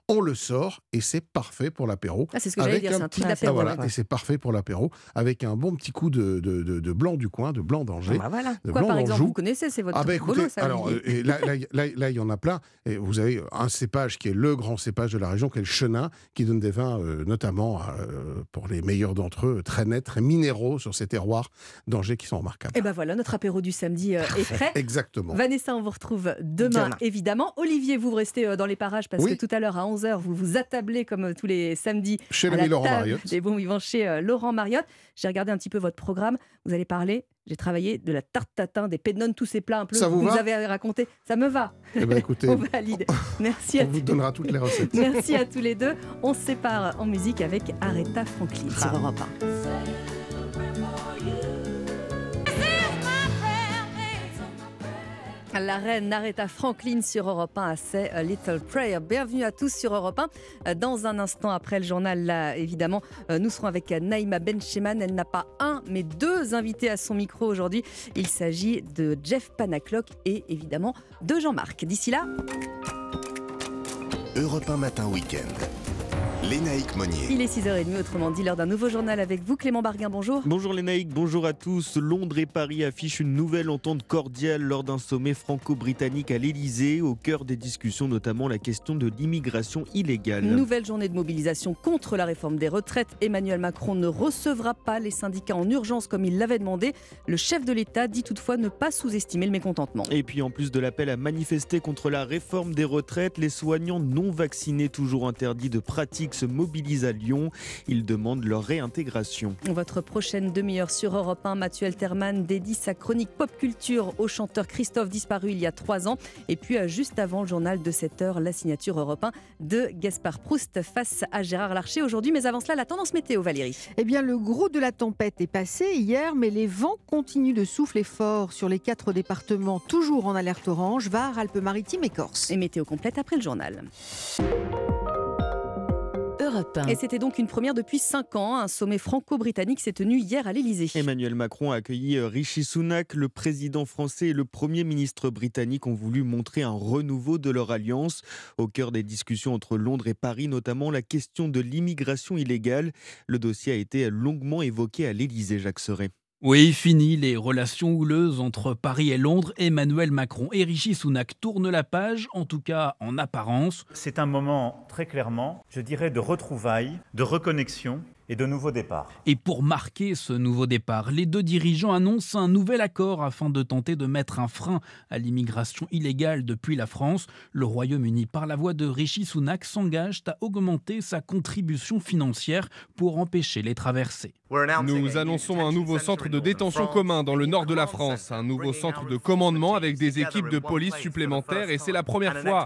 On le sort et c'est parfait pour l'apéro. Ah, c'est ce que Avec dire, un truc petit- d'apéro, Ah, voilà, ouais. Et c'est parfait pour l'apéro avec un bon petit coup de, de- de- de blanc du coin, de blanc d'Angers. Ah bah voilà. de Quoi, blanc par exemple, vous connaissez, c'est votre Ah bah écoutez, boulot, ça, alors euh, et là, là, là, là, il y en a plein. Et vous avez un cépage qui est le grand cépage de la région, qui est le chenin, qui donne des vins, euh, notamment euh, pour les meilleurs d'entre eux, très nets, très minéraux sur ces terroirs d'Angers qui sont remarquables. Et ben voilà, notre apéro du samedi est prêt. Exactement. Vanessa, on vous retrouve demain, Demain. évidemment. Olivier, vous, restez dans les parages parce Oui. que tout à l'heure, à 11h, vous vous attablez comme euh, tous les samedis Chez à l'ami la Laurent Mariotte. des bons vivants chez euh, Laurent Mariotte. J'ai regardé un petit peu votre programme. Vous allez parler, j'ai travaillé de la tarte tatin, des pénones, tous ces plats un peu Ça que vous vous va? avez raconté. Ça me va. Eh ben, écoutez, on valide. Merci à On vous tous. donnera toutes les recettes. Merci à tous les deux. On se sépare en musique avec Aretha Franklin sur Europe 1. La reine Aretha Franklin sur Europe 1 à A Little Prayer. Bienvenue à tous sur Europe 1. Euh, Dans un instant après le journal, là, évidemment, euh, nous serons avec Naïma Bencheman. Elle n'a pas un, mais deux invités à son micro aujourd'hui. Il s'agit de Jeff Panaclock et évidemment de Jean-Marc. D'ici là, Europe 1 Matin Week-end. Lénaïque Monnier. il est 6h30, autrement dit, l'heure d'un nouveau journal avec vous, Clément Barguin. Bonjour. Bonjour naïcs, bonjour à tous. Londres et Paris affichent une nouvelle entente cordiale lors d'un sommet franco-britannique à l'Elysée. Au cœur des discussions, notamment la question de l'immigration illégale. Nouvelle journée de mobilisation contre la réforme des retraites. Emmanuel Macron ne recevra pas les syndicats en urgence comme il l'avait demandé. Le chef de l'État dit toutefois ne pas sous-estimer le mécontentement. Et puis en plus de l'appel à manifester contre la réforme des retraites, les soignants non vaccinés toujours interdits de se mobilisent à Lyon. Ils demandent leur réintégration. Votre prochaine demi-heure sur Europe 1, Mathieu Alterman dédie sa chronique pop culture au chanteur Christophe disparu il y a trois ans. Et puis euh, juste avant le journal de 7 heures, la signature Europe 1 de Gaspard Proust face à Gérard Larcher aujourd'hui. Mais avant cela, la tendance météo, Valérie. Eh bien, le gros de la tempête est passé hier, mais les vents continuent de souffler fort sur les quatre départements, toujours en alerte orange, Var, Alpes-Maritimes et Corse. Et météo complète après le journal. Europe 1. Et c'était donc une première depuis 5 ans. Un sommet franco-britannique s'est tenu hier à l'Elysée. Emmanuel Macron a accueilli euh, Rishi Sunak. Le président français et le premier ministre britannique ont voulu montrer un renouveau de leur alliance. Au cœur des discussions entre Londres et Paris, notamment la question de l'immigration illégale. Le dossier a été longuement évoqué à l'Elysée, Jacques Serret. Oui, fini les relations houleuses entre Paris et Londres. Emmanuel Macron et Rishi Sunak tournent la page, en tout cas en apparence. C'est un moment très clairement, je dirais, de retrouvailles, de reconnexion et de nouveau départ. Et pour marquer ce nouveau départ, les deux dirigeants annoncent un nouvel accord afin de tenter de mettre un frein à l'immigration illégale depuis la France. Le Royaume-Uni, par la voix de Rishi Sunak, s'engage à augmenter sa contribution financière pour empêcher les traversées. Nous annonçons un nouveau centre de détention commun dans le nord de la France, un nouveau centre de commandement avec des équipes de police supplémentaires et c'est la première fois.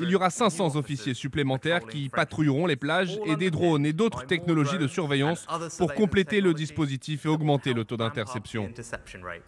Il y aura 500 officiers supplémentaires qui patrouilleront les plages et des drones et d'autres technologies de surveillance pour compléter le dispositif et augmenter le taux d'interception.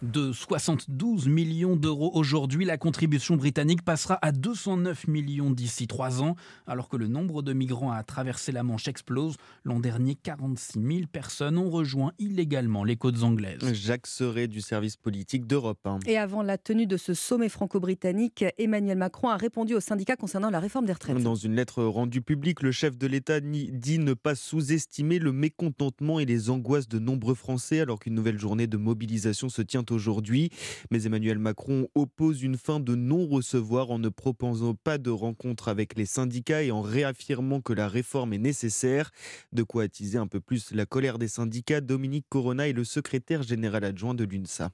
De 72 millions d'euros aujourd'hui, la contribution britannique passera à 209 millions d'ici trois ans, alors que le nombre de migrants à traverser la Manche explose. L'an dernier, 46 000 personnes ont rejoint illégalement les côtes anglaises. Jacques Serret du service politique d'Europe 1. Et avant la tenue de ce sommet franco-britannique, Emmanuel Macron a répondu aux syndicats concernant la réforme des retraites. Dans une lettre rendue publique, le chef de l'État dit ne pas sous-estimer le mécontentement et les angoisses de nombreux Français alors qu'une nouvelle journée de mobilisation se tient aujourd'hui. Mais Emmanuel Macron oppose une fin de non-recevoir en ne proposant pas de rencontre avec les syndicats et en réaffirmant que la réforme est nécessaire. De quoi attiser un peu plus la colère des syndicats. Dominique Corona est le secrétaire général adjoint de l'UNSA.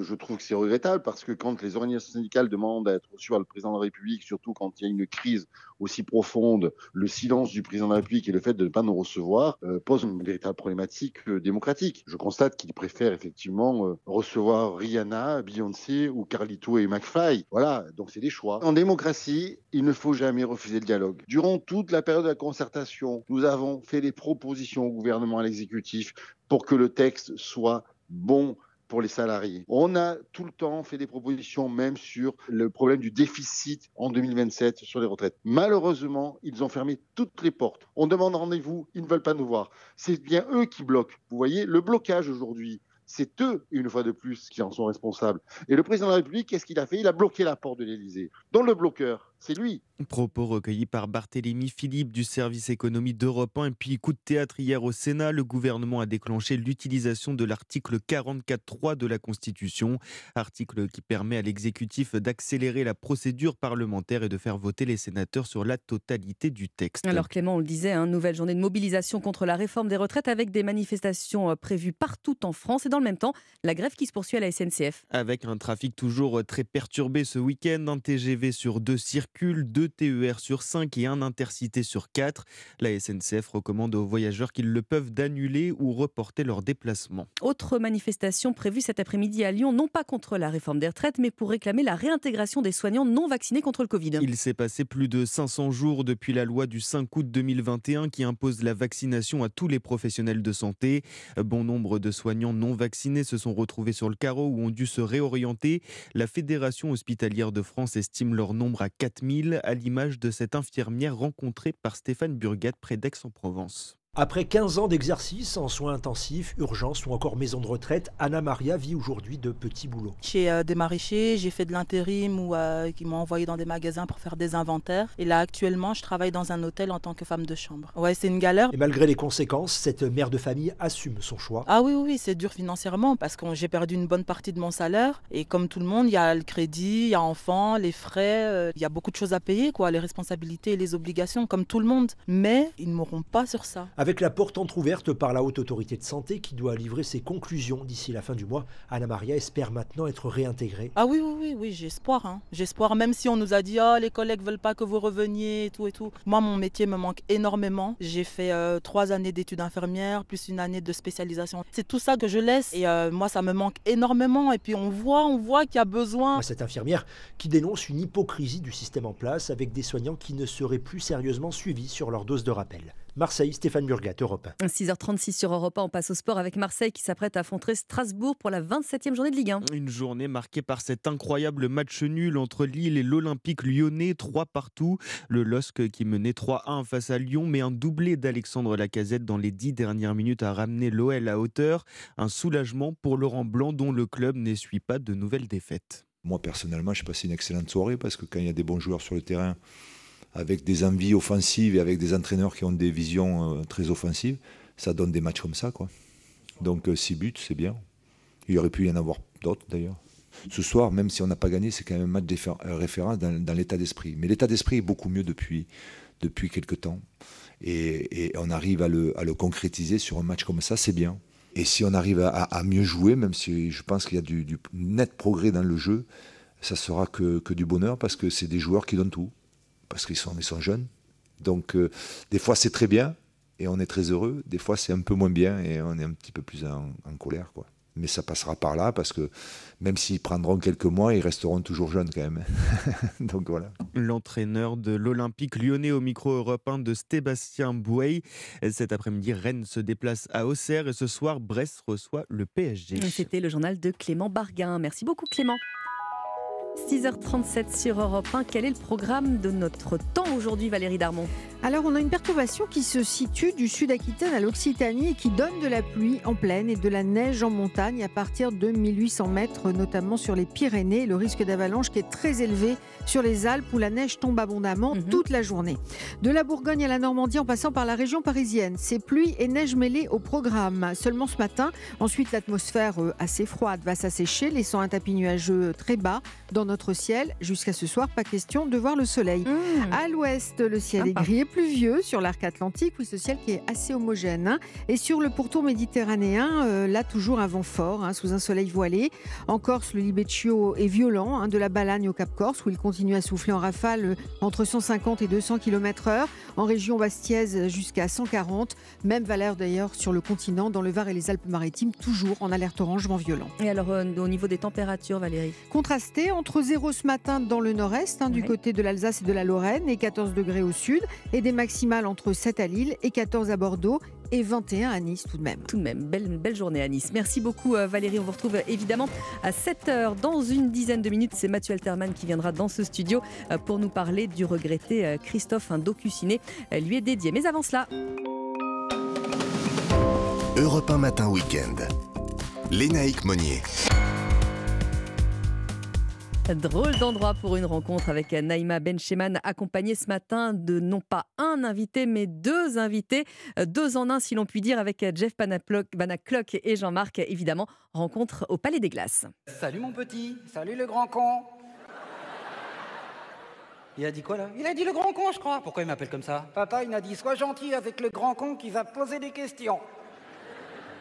Je trouve que c'est regrettable parce que quand les organisations syndicales demandent à être reçues par le président de la République, surtout quand il y a une crise aussi profonde, le silence du président de la République et le fait de ne pas nous recevoir euh, pose une véritable problématique euh, démocratique. Je constate qu'il préfère effectivement euh, recevoir Rihanna, Beyoncé ou Carlito et McFly. Voilà, donc c'est des choix. En démocratie, il ne faut jamais refuser le dialogue. Durant toute la période de la concertation, nous avons fait des propositions au gouvernement, à l'exécutif, pour que le texte soit bon, pour les salariés. On a tout le temps fait des propositions, même sur le problème du déficit en 2027 sur les retraites. Malheureusement, ils ont fermé toutes les portes. On demande rendez-vous, ils ne veulent pas nous voir. C'est bien eux qui bloquent. Vous voyez, le blocage aujourd'hui, c'est eux, une fois de plus, qui en sont responsables. Et le président de la République, qu'est-ce qu'il a fait? Il a bloqué la porte de l'Élysée. Dans le bloqueur, c'est lui. Propos recueillis par Barthélémy Philippe du service économie d'Europe 1. Et puis, coup de théâtre hier au Sénat, le gouvernement a déclenché l'utilisation de l'article 44.3 de la Constitution. Article qui permet à l'exécutif d'accélérer la procédure parlementaire et de faire voter les sénateurs sur la totalité du texte. Alors Clément, on le disait, une hein, nouvelle journée de mobilisation contre la réforme des retraites avec des manifestations euh, prévues partout en France et dans le même temps, la grève qui se poursuit à la SNCF. Avec un trafic toujours euh, très perturbé ce week-end, un TGV sur deux circuits deux TER sur 5 et un intercité sur 4. La SNCF recommande aux voyageurs qu'ils le peuvent d'annuler ou reporter leur déplacement. Autre manifestation prévue cet après-midi à Lyon, non pas contre la réforme des retraites, mais pour réclamer la réintégration des soignants non vaccinés contre le Covid. Il s'est passé plus de 500 jours depuis la loi du 5 août 2021 qui impose la vaccination à tous les professionnels de santé. Bon nombre de soignants non vaccinés se sont retrouvés sur le carreau ou ont dû se réorienter. La Fédération hospitalière de France estime leur nombre à 4000 à l'image de cette infirmière rencontrée par Stéphane Burgat près d'Aix-en-Provence. Après 15 ans d'exercice en soins intensifs, urgences ou encore maison de retraite, Anna Maria vit aujourd'hui de petits boulots. Chez euh, des maraîchers, j'ai fait de l'intérim ou euh, qui m'ont envoyé dans des magasins pour faire des inventaires. Et là, actuellement, je travaille dans un hôtel en tant que femme de chambre. Ouais, c'est une galère. Et malgré les conséquences, cette mère de famille assume son choix. Ah oui, oui, oui c'est dur financièrement parce que j'ai perdu une bonne partie de mon salaire. Et comme tout le monde, il y a le crédit, il y a enfants, les frais, euh, il y a beaucoup de choses à payer, quoi, les responsabilités et les obligations, comme tout le monde. Mais ils ne m'auront pas sur ça. Avec la porte entrouverte par la Haute Autorité de Santé qui doit livrer ses conclusions d'ici la fin du mois, Anna Maria espère maintenant être réintégrée. Ah oui, oui, oui, oui j'espoir. Hein. J'espère, même si on nous a dit, oh, les collègues veulent pas que vous reveniez et tout et tout. Moi, mon métier me manque énormément. J'ai fait euh, trois années d'études infirmières, plus une année de spécialisation. C'est tout ça que je laisse et euh, moi, ça me manque énormément. Et puis on voit, on voit qu'il y a besoin. Cette infirmière qui dénonce une hypocrisie du système en place avec des soignants qui ne seraient plus sérieusement suivis sur leur dose de rappel. Marseille, Stéphane Burgat, Europe 1. 6h36 sur Europe 1, on passe au sport avec Marseille qui s'apprête à affronter Strasbourg pour la 27e journée de Ligue 1. Une journée marquée par cet incroyable match nul entre Lille et l'Olympique lyonnais, 3 partout. Le LOSC qui menait 3-1 face à Lyon, mais un doublé d'Alexandre Lacazette dans les 10 dernières minutes a ramené l'OL à hauteur. Un soulagement pour Laurent Blanc dont le club n'essuie pas de nouvelles défaites. Moi personnellement, j'ai passé une excellente soirée parce que quand il y a des bons joueurs sur le terrain, avec des envies offensives et avec des entraîneurs qui ont des visions euh, très offensives, ça donne des matchs comme ça. Quoi. Donc 6 euh, buts, c'est bien. Il aurait pu y en avoir d'autres d'ailleurs. Ce soir, même si on n'a pas gagné, c'est quand même un match euh, référence dans, l'état d'esprit. Mais l'état d'esprit est beaucoup mieux depuis, depuis quelques temps. Et, on arrive à le, concrétiser sur un match comme ça, c'est bien. Et si on arrive à, mieux jouer, même si je pense qu'il y a du, net progrès dans le jeu, ça sera que, que du bonheur parce que c'est des joueurs qui donnent tout parce qu'ils sont, ils sont jeunes. Donc, euh, des fois, c'est très bien et on est très heureux. Des fois, c'est un peu moins bien et on est un petit peu plus en, colère. Quoi. Mais ça passera par là parce que même s'ils prendront quelques mois, ils resteront toujours jeunes quand même. Donc voilà. L'entraîneur de l'Olympique lyonnais au micro européen de Sébastien Bouey. Cet après-midi, Rennes se déplace à Auxerre et ce soir, Brest reçoit le PSG. C'était le journal de Clément Barguin. Merci beaucoup Clément. 6h37 sur Europe 1. Quel est le programme de notre temps aujourd'hui, Valérie Darmon? Alors, on a une perturbation qui se situe du sud Aquitaine à l'Occitanie et qui donne de la pluie en plaine et de la neige en montagne à partir de 1800 mètres, notamment sur les Pyrénées. Le risque d'avalanche qui est très élevé sur les Alpes où la neige tombe abondamment toute la journée. De la Bourgogne à la Normandie en passant par la région parisienne, c'est pluie et neige mêlées au programme. Seulement ce matin, ensuite l'atmosphère euh, assez froide va s'assécher, laissant un tapis nuageux très bas dans notre ciel. Jusqu'à ce soir, pas question de voir le soleil. À l'ouest, le ciel est gris et pluvieux sur l'arc atlantique, oui, ce ciel qui est assez homogène. hein. Et sur le pourtour méditerranéen, euh, là toujours un vent fort, hein, sous un soleil voilé. En Corse, le libeccio est violent, hein, de la Balagne au Cap Corse, où il continue à souffler en rafale euh, entre 150 et 200 km/h. En région bastiaise, jusqu'à 140. Même valeur d'ailleurs sur le continent, dans le Var et les Alpes-Maritimes, toujours en alerte orange, vent violent. Et alors, euh, au niveau des températures, Valérie? Contrasté entre 0 ce matin dans le nord-est, hein, du Ouais. côté de l'Alsace et de la Lorraine, et 14 degrés au sud, et des maximales entre 7 à Lille et 14 à Bordeaux, et 21 à Nice tout de même. Tout de même, belle, belle journée à Nice. Merci beaucoup euh, Valérie. On vous retrouve euh, évidemment à 7h dans une dizaine de minutes. C'est Mathieu Alterman qui viendra dans ce studio euh, pour nous parler du regretté Christophe. Un docu-ciné lui est dédié. Mais avant cela, Europe 1 Matin Week-end. Lénaïque Monnier. Drôle d'endroit pour une rencontre avec Naïma Bencheman, accompagnée ce matin de non pas un invité, mais deux invités, euh, deux en un si l'on peut dire, avec Jeff Panaclock et Jean-Marc, évidemment. Rencontre au Palais des Glaces. Salut mon petit, salut le grand con. Il a dit quoi là? Il a dit le grand con, je crois. Pourquoi il m'appelle comme ça? Papa, il m'a dit sois gentil avec le grand con qui va poser des questions.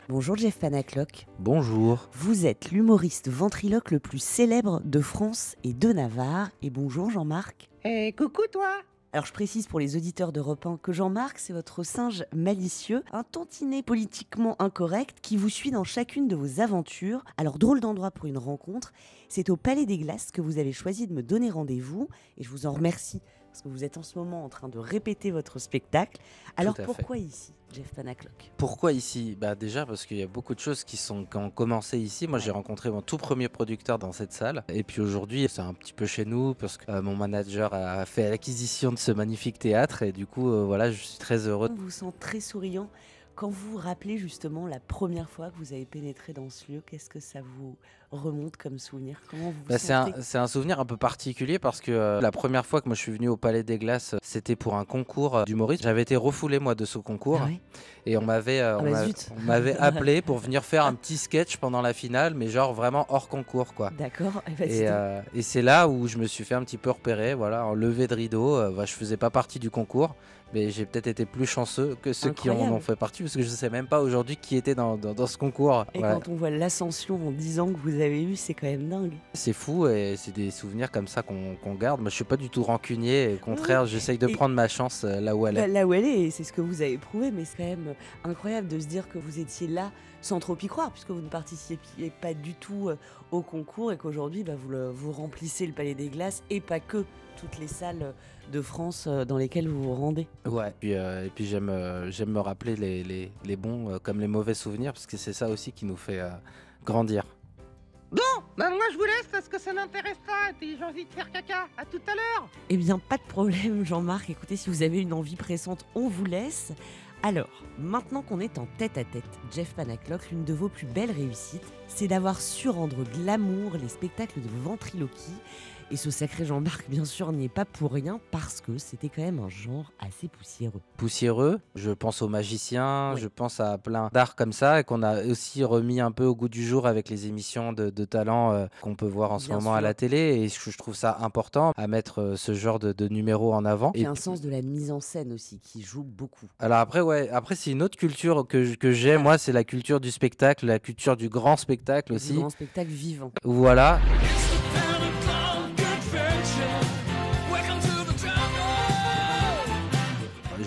Bonjour Jeff Panaclock. Bonjour. Vous êtes l'humoriste ventriloque le plus célèbre de France et de Navarre. Et bonjour Jean-Marc. Et coucou toi Alors je précise pour les auditeurs d'Europe 1 que Jean-Marc, c'est votre singe malicieux, un tantinet politiquement incorrect qui vous suit dans chacune de vos aventures. Alors drôle d'endroit pour une rencontre, c'est au Palais des Glaces que vous avez choisi de me donner rendez-vous et je vous en remercie parce que vous êtes en ce moment en train de répéter votre spectacle. Alors fait. pourquoi ici, Jeff Panaclock? Pourquoi ici? Bah Déjà parce qu'il y a beaucoup de choses qui, sont, qui ont commencé ici. Moi j'ai rencontré mon tout premier producteur dans cette salle. Et puis aujourd'hui c'est un petit peu chez nous parce que euh, mon manager a fait l'acquisition de ce magnifique théâtre. Et du coup euh, voilà je suis très heureux. On vous sent très souriant. Quand vous vous rappelez justement la première fois que vous avez pénétré dans ce lieu, qu'est-ce que ça vous remonte comme souvenir? Comment vous vous Bah, c'est un, c'est un souvenir un peu particulier parce que euh, la première fois que moi je suis venu au Palais des Glaces, euh, c'était pour un concours euh, d'humoriste. J'avais été refoulé moi de ce concours Ah ouais? et on m'avait euh, Ah on bah on m'avait appelé pour venir faire un petit sketch pendant la finale, mais genre vraiment hors concours quoi. D'accord. Eh ben, Et, euh, et c'est là où je me suis fait un petit peu repérer, voilà, en levée de rideau. bah, je faisais pas partie du concours, mais j'ai peut-être été plus chanceux que ceux qui en ont fait partie, parce que je sais même pas aujourd'hui qui était dans, dans- dans ce concours. Et Voilà. quand on voit l'ascension en 10 ans que vous avez eue, c'est quand même dingue. C'est fou et c'est des souvenirs comme ça qu'on qu'on garde. Moi, je suis pas du tout rancunier. Au contraire, j'essaye de Et- prendre ma chance euh, là où elle est. Là où elle est, c'est ce que vous avez prouvé, mais c'est quand même incroyable de se dire que vous étiez là sans trop y croire, puisque vous ne participiez pas du tout euh, au concours et qu'aujourd'hui, bah, vous, le- vous remplissez le Palais des Glaces et pas que toutes les salles de France euh, dans lesquelles vous vous rendez. Ouais. Puis, euh, et puis j'aime euh, j'aime me rappeler les, les- les bons euh, comme les mauvais souvenirs parce que c'est ça aussi qui nous fait euh, grandir. Bon, bah moi je vous laisse parce que ça n'intéresse pas et puis j'ai envie de faire caca. À tout à l'heure Eh bien, pas de problème, Jean-Marc. Écoutez, si vous avez une envie pressante, on vous laisse. Alors, maintenant qu'on est en tête à tête, Jeff Panaclock, l'une de vos plus belles réussites, c'est d'avoir su rendre glamour les spectacles de ventriloquie. Et ce sacré Jean-Marc, bien sûr, n'y est pas pour rien parce que c'était quand même un genre assez poussiéreux. Poussiéreux, je pense aux magiciens, je pense à plein d'arts comme ça et qu'on a aussi remis un peu au goût du jour avec les émissions de, de talent euh, qu'on peut voir en ce Bien moment à la télé et je, je trouve ça important à mettre euh, ce genre de, de numéro en avant. Et Et un sens de la mise en scène aussi qui joue beaucoup. Alors après, ouais, après c'est une autre culture que, que j'ai. Moi, c'est la culture du spectacle, la culture du grand spectacle aussi. Du grand spectacle vivant. Voilà.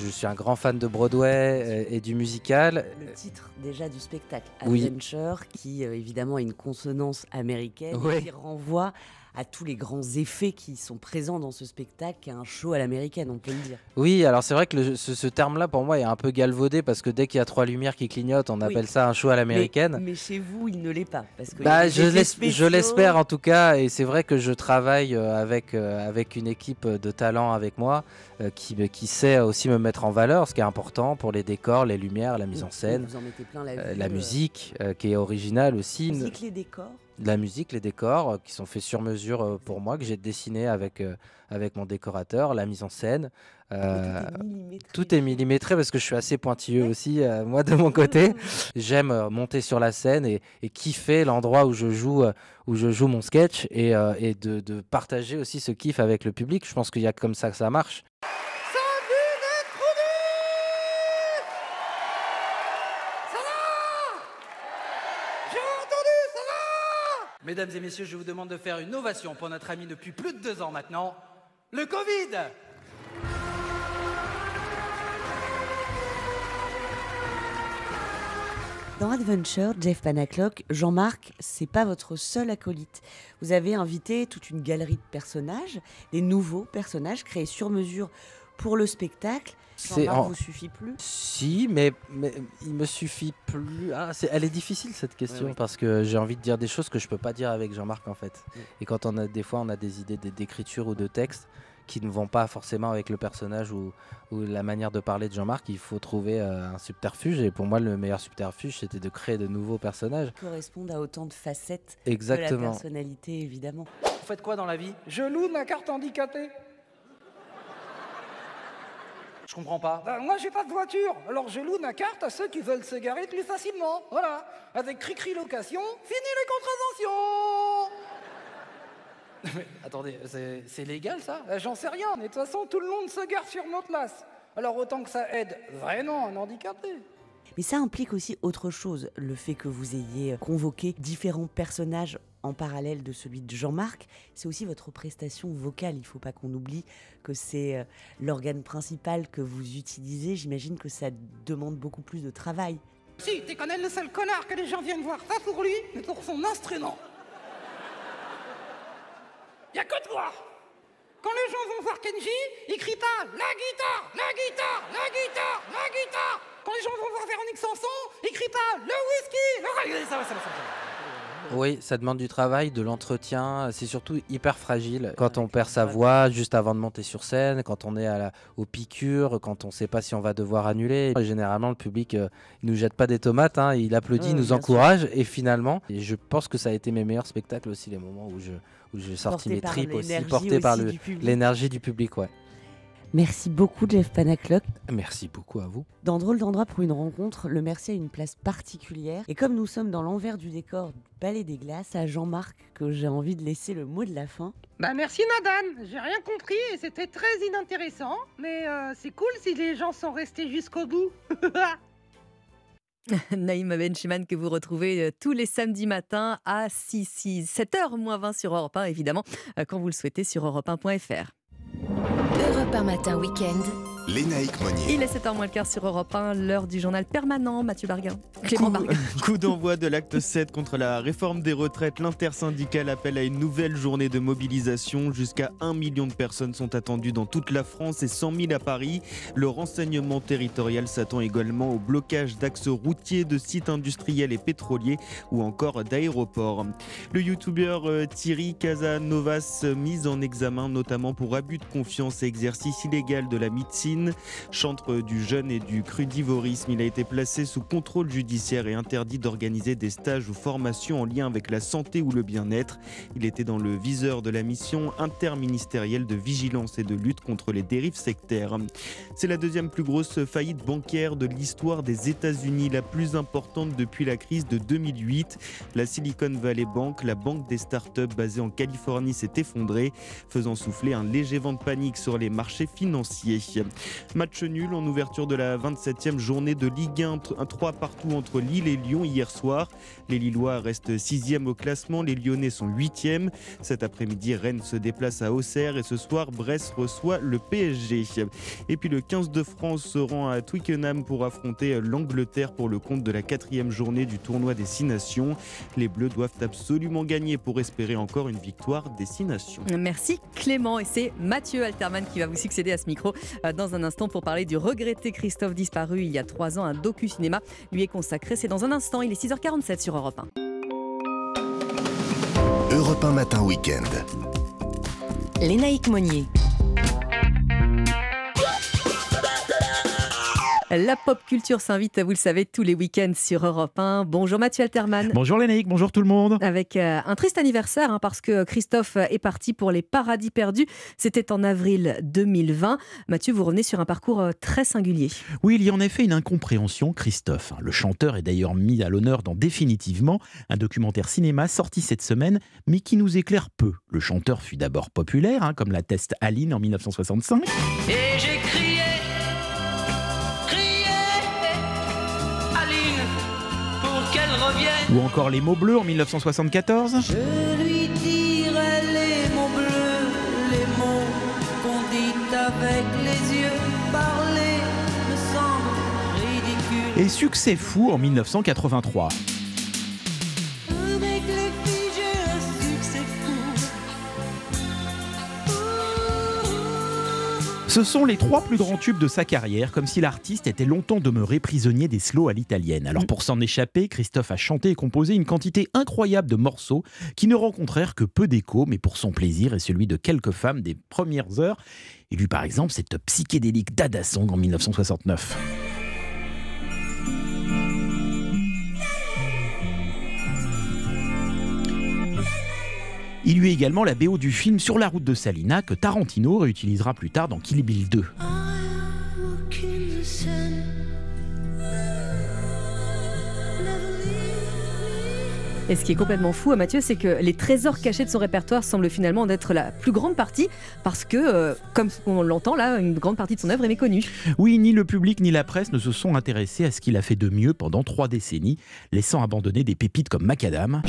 Je suis un grand fan de Broadway euh, et du musical. Le titre déjà du spectacle, Oui. Adventure, qui euh, évidemment a une consonance américaine qui renvoie à tous les grands effets qui sont présents dans ce spectacle, qui est un show à l'américaine, on peut le dire. Oui, alors c'est vrai que le- ce, ce terme-là, pour moi, est un peu galvaudé parce que dès qu'il y a trois lumières qui clignotent, on Oui. appelle ça un show à l'américaine. Mais, mais chez vous, il ne l'est pas. Parce que Bah, je l'es- je l'espère en tout cas, et c'est vrai que je travaille euh, avec, euh, avec une équipe de talents avec moi euh, qui, qui sait aussi me mettre en valeur, ce qui est important pour les décors, les lumières, la mise en scène, Vous en mettez plein la vue, la musique qui est originale aussi. La musique, les décors. De la musique, les décors euh, qui sont faits sur mesure euh, pour moi, que j'ai dessiné avec, euh, avec mon décorateur, la mise en scène. euh, tout est millimétré parce que je suis assez pointilleux aussi, euh, moi de mon côté. J'aime euh, monter sur la scène et, et kiffer l'endroit où je joue, où je joue mon sketch et, et de, de partager aussi ce kiff avec le public. Je pense qu'il y a comme ça que ça marche. Mesdames et messieurs, je vous demande de faire une ovation pour notre ami depuis plus de deux ans maintenant, le Covid Dans Adventure, Jeff Panaclock, Jean-Marc, c'est pas votre seul acolyte. Vous avez invité toute une galerie de personnages, des nouveaux personnages créés sur mesure pour le spectacle. C'est Jean-Marc en- vous suffit plus Si, mais, mais il me suffit plus. Ah, c'est- elle est difficile cette question Ouais, parce que j'ai envie de dire des choses que je peux pas dire avec Jean-Marc en fait. Et quand on a des fois on a des idées d'écriture ou de texte qui ne vont pas forcément avec le personnage ou, ou la manière de parler de Jean-Marc, il faut trouver euh, un subterfuge. Et pour moi, le meilleur subterfuge, c'était de créer de nouveaux personnages. correspondent à autant de facettes Exactement. de la personnalité, évidemment. Vous faites quoi dans la vie? Je loue ma carte handicapée. Je comprends pas. Ben, moi, j'ai pas de voiture, alors je loue ma carte à ceux qui veulent se garer plus facilement. Voilà. Avec Cricri Location, fini les contraventions Mais attendez, c'est légal ça? Euh, J'en sais rien, mais de toute façon, tout le monde se gare sur places. Alors autant que ça aide vraiment un handicapé. Mais ça implique aussi autre chose, le fait que vous ayez convoqué différents personnages en parallèle de celui de Jean-Marc, c'est aussi votre prestation vocale. Il ne faut pas qu'on oublie que c'est euh, l'organe principal que vous utilisez. J'imagine que ça demande beaucoup plus de travail. Si, tu connais le seul connard que les gens viennent voir, pas pour lui, mais pour son instrument. Y a que toi Quand les gens vont voir Kenji, ils crient pas la guitare, la guitare, la guitare, la guitare Quand les gens vont voir Véronique Sanson, ils crient pas le whisky, le ça va, ça va, ça va. Oui, ça demande du travail, de l'entretien. C'est surtout hyper fragile. Quand on perd sa voix juste avant de monter sur scène, quand on est à la, aux piqûres, quand on ne sait pas si on va devoir annuler. Généralement, le public euh, il nous jette pas des tomates, hein, il applaudit, il nous encourage. Et finalement, et je pense que ça a été mes meilleurs spectacles aussi, les moments où je où j'ai sorti mes tripes aussi, porté par aussi l'énergie du public. Ouais. Merci beaucoup, Jeff Panaclock. Merci beaucoup à vous. Dans Drôle d'endroit pour une rencontre, le merci a une place particulière. Et comme nous sommes dans l'envers du décor du Palais des Glaces, à Jean-Marc que j'ai envie de laisser le mot de la fin. Bah merci Nadane, j'ai rien compris et c'était très inintéressant, mais euh, c'est cool si les gens sont restés jusqu'au bout. Naïma Benchiman que vous retrouvez euh, tous les samedis matins à 6, 6 7h moins 20 sur Europe 1, évidemment, euh, quand vous le souhaitez sur europe1.fr. Europe 1 matin week-end. Lénaïque Monnier. Il est 7h moins le quart sur Europe 1, l'heure du journal permanent, Mathieu Barguin. Clément Coup, Barguin. coup d'envoi de l'acte 7 contre la réforme des retraites. L'intersyndicale appelle à une nouvelle journée de mobilisation. Jusqu'à 1 million de personnes sont attendues dans toute la France et 100 000 à Paris. Le renseignement territorial s'attend également au blocage d'axes routiers, de sites industriels et pétroliers ou encore d'aéroports. Le youtubeur euh, Thierry Casanovas, euh, mis en examen notamment pour abus de confiance et exercice illégal de la médecine, chantre du jeûne et du crudivorisme, il a été placé sous contrôle judiciaire et interdit d'organiser des stages ou formations en lien avec la santé ou le bien-être. Il était dans le viseur de la mission interministérielle de vigilance et de lutte contre les dérives sectaires. C'est la deuxième plus grosse faillite bancaire de l'histoire des États-Unis, la plus importante depuis la crise de 2008. La Silicon Valley Bank, la banque des startups basée en Californie, s'est effondrée, faisant souffler un léger vent de panique sur les marchés financiers. Match nul en ouverture de la 27e journée de Ligue 1, 3 partout entre Lille et Lyon hier soir. Les Lillois restent 6e au classement, les Lyonnais sont 8e. Cet après-midi, Rennes se déplace à Auxerre et ce soir, Brest reçoit le PSG. Et puis le 15 de France se rend à Twickenham pour affronter l'Angleterre pour le compte de la quatrième journée du tournoi des Six Nations. Les Bleus doivent absolument gagner pour espérer encore une victoire des Six Nations. Merci Clément et c'est Mathieu Alterman qui va vous succéder à ce micro euh, dans un instant pour parler du regretté Christophe disparu il y a trois ans. Un docu-cinéma lui est consacré. C'est dans un instant, il est 6h47 sur Europe 1. Europe 1 matin week-end. Lénaïque Monnier. La pop culture s'invite, vous le savez, tous les week-ends sur Europe 1. Bonjour Mathieu Alterman. Bonjour Lénaïque, bonjour tout le monde. Avec euh, un triste anniversaire, hein, parce que Christophe est parti pour les paradis perdus. C'était en avril 2020. Mathieu, vous revenez sur un parcours euh, très singulier. Oui, il y a en effet une incompréhension. Christophe, hein. le chanteur, est d'ailleurs mis à l'honneur dans Définitivement, un documentaire cinéma sorti cette semaine, mais qui nous éclaire peu. Le chanteur fut d'abord populaire, hein, comme l'atteste Aline en 1965. Et Ou encore Les mots bleus en 1974. Je lui dirai les mots bleus, les mots qu'on dit avec les yeux. Parler me semble ridicule. Et Succès fou en 1983. Ce sont les trois plus grands tubes de sa carrière, comme si l'artiste était longtemps demeuré prisonnier des slows à l'italienne. Alors pour s'en échapper, Christophe a chanté et composé une quantité incroyable de morceaux qui ne rencontrèrent que peu d'écho, mais pour son plaisir et celui de quelques femmes des premières heures. Il eut par exemple cette psychédélique Dada Song en 1969. Il eut également la BO du film Sur la route de Salina que Tarantino réutilisera plus tard dans Kill Bill 2. Aucune scène. Et ce qui est complètement fou, hein, Mathieu, c'est que les trésors cachés de son répertoire semblent finalement d'être la plus grande partie, parce que, euh, comme on l'entend là, une grande partie de son œuvre est méconnue. Oui, ni le public ni la presse ne se sont intéressés à ce qu'il a fait de mieux pendant trois décennies, laissant abandonner des pépites comme Macadam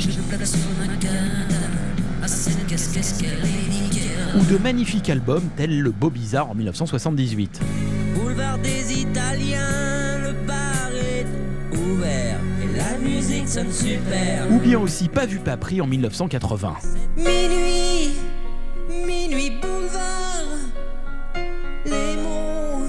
ou de magnifiques albums tels le Beau Bizarre en 1978. Boulevard des Italiens, le bar est ouvert et la musique sonne super. Ou bien aussi Pas vu pas pris en 1980. Minuit, minuit boulevard, les mots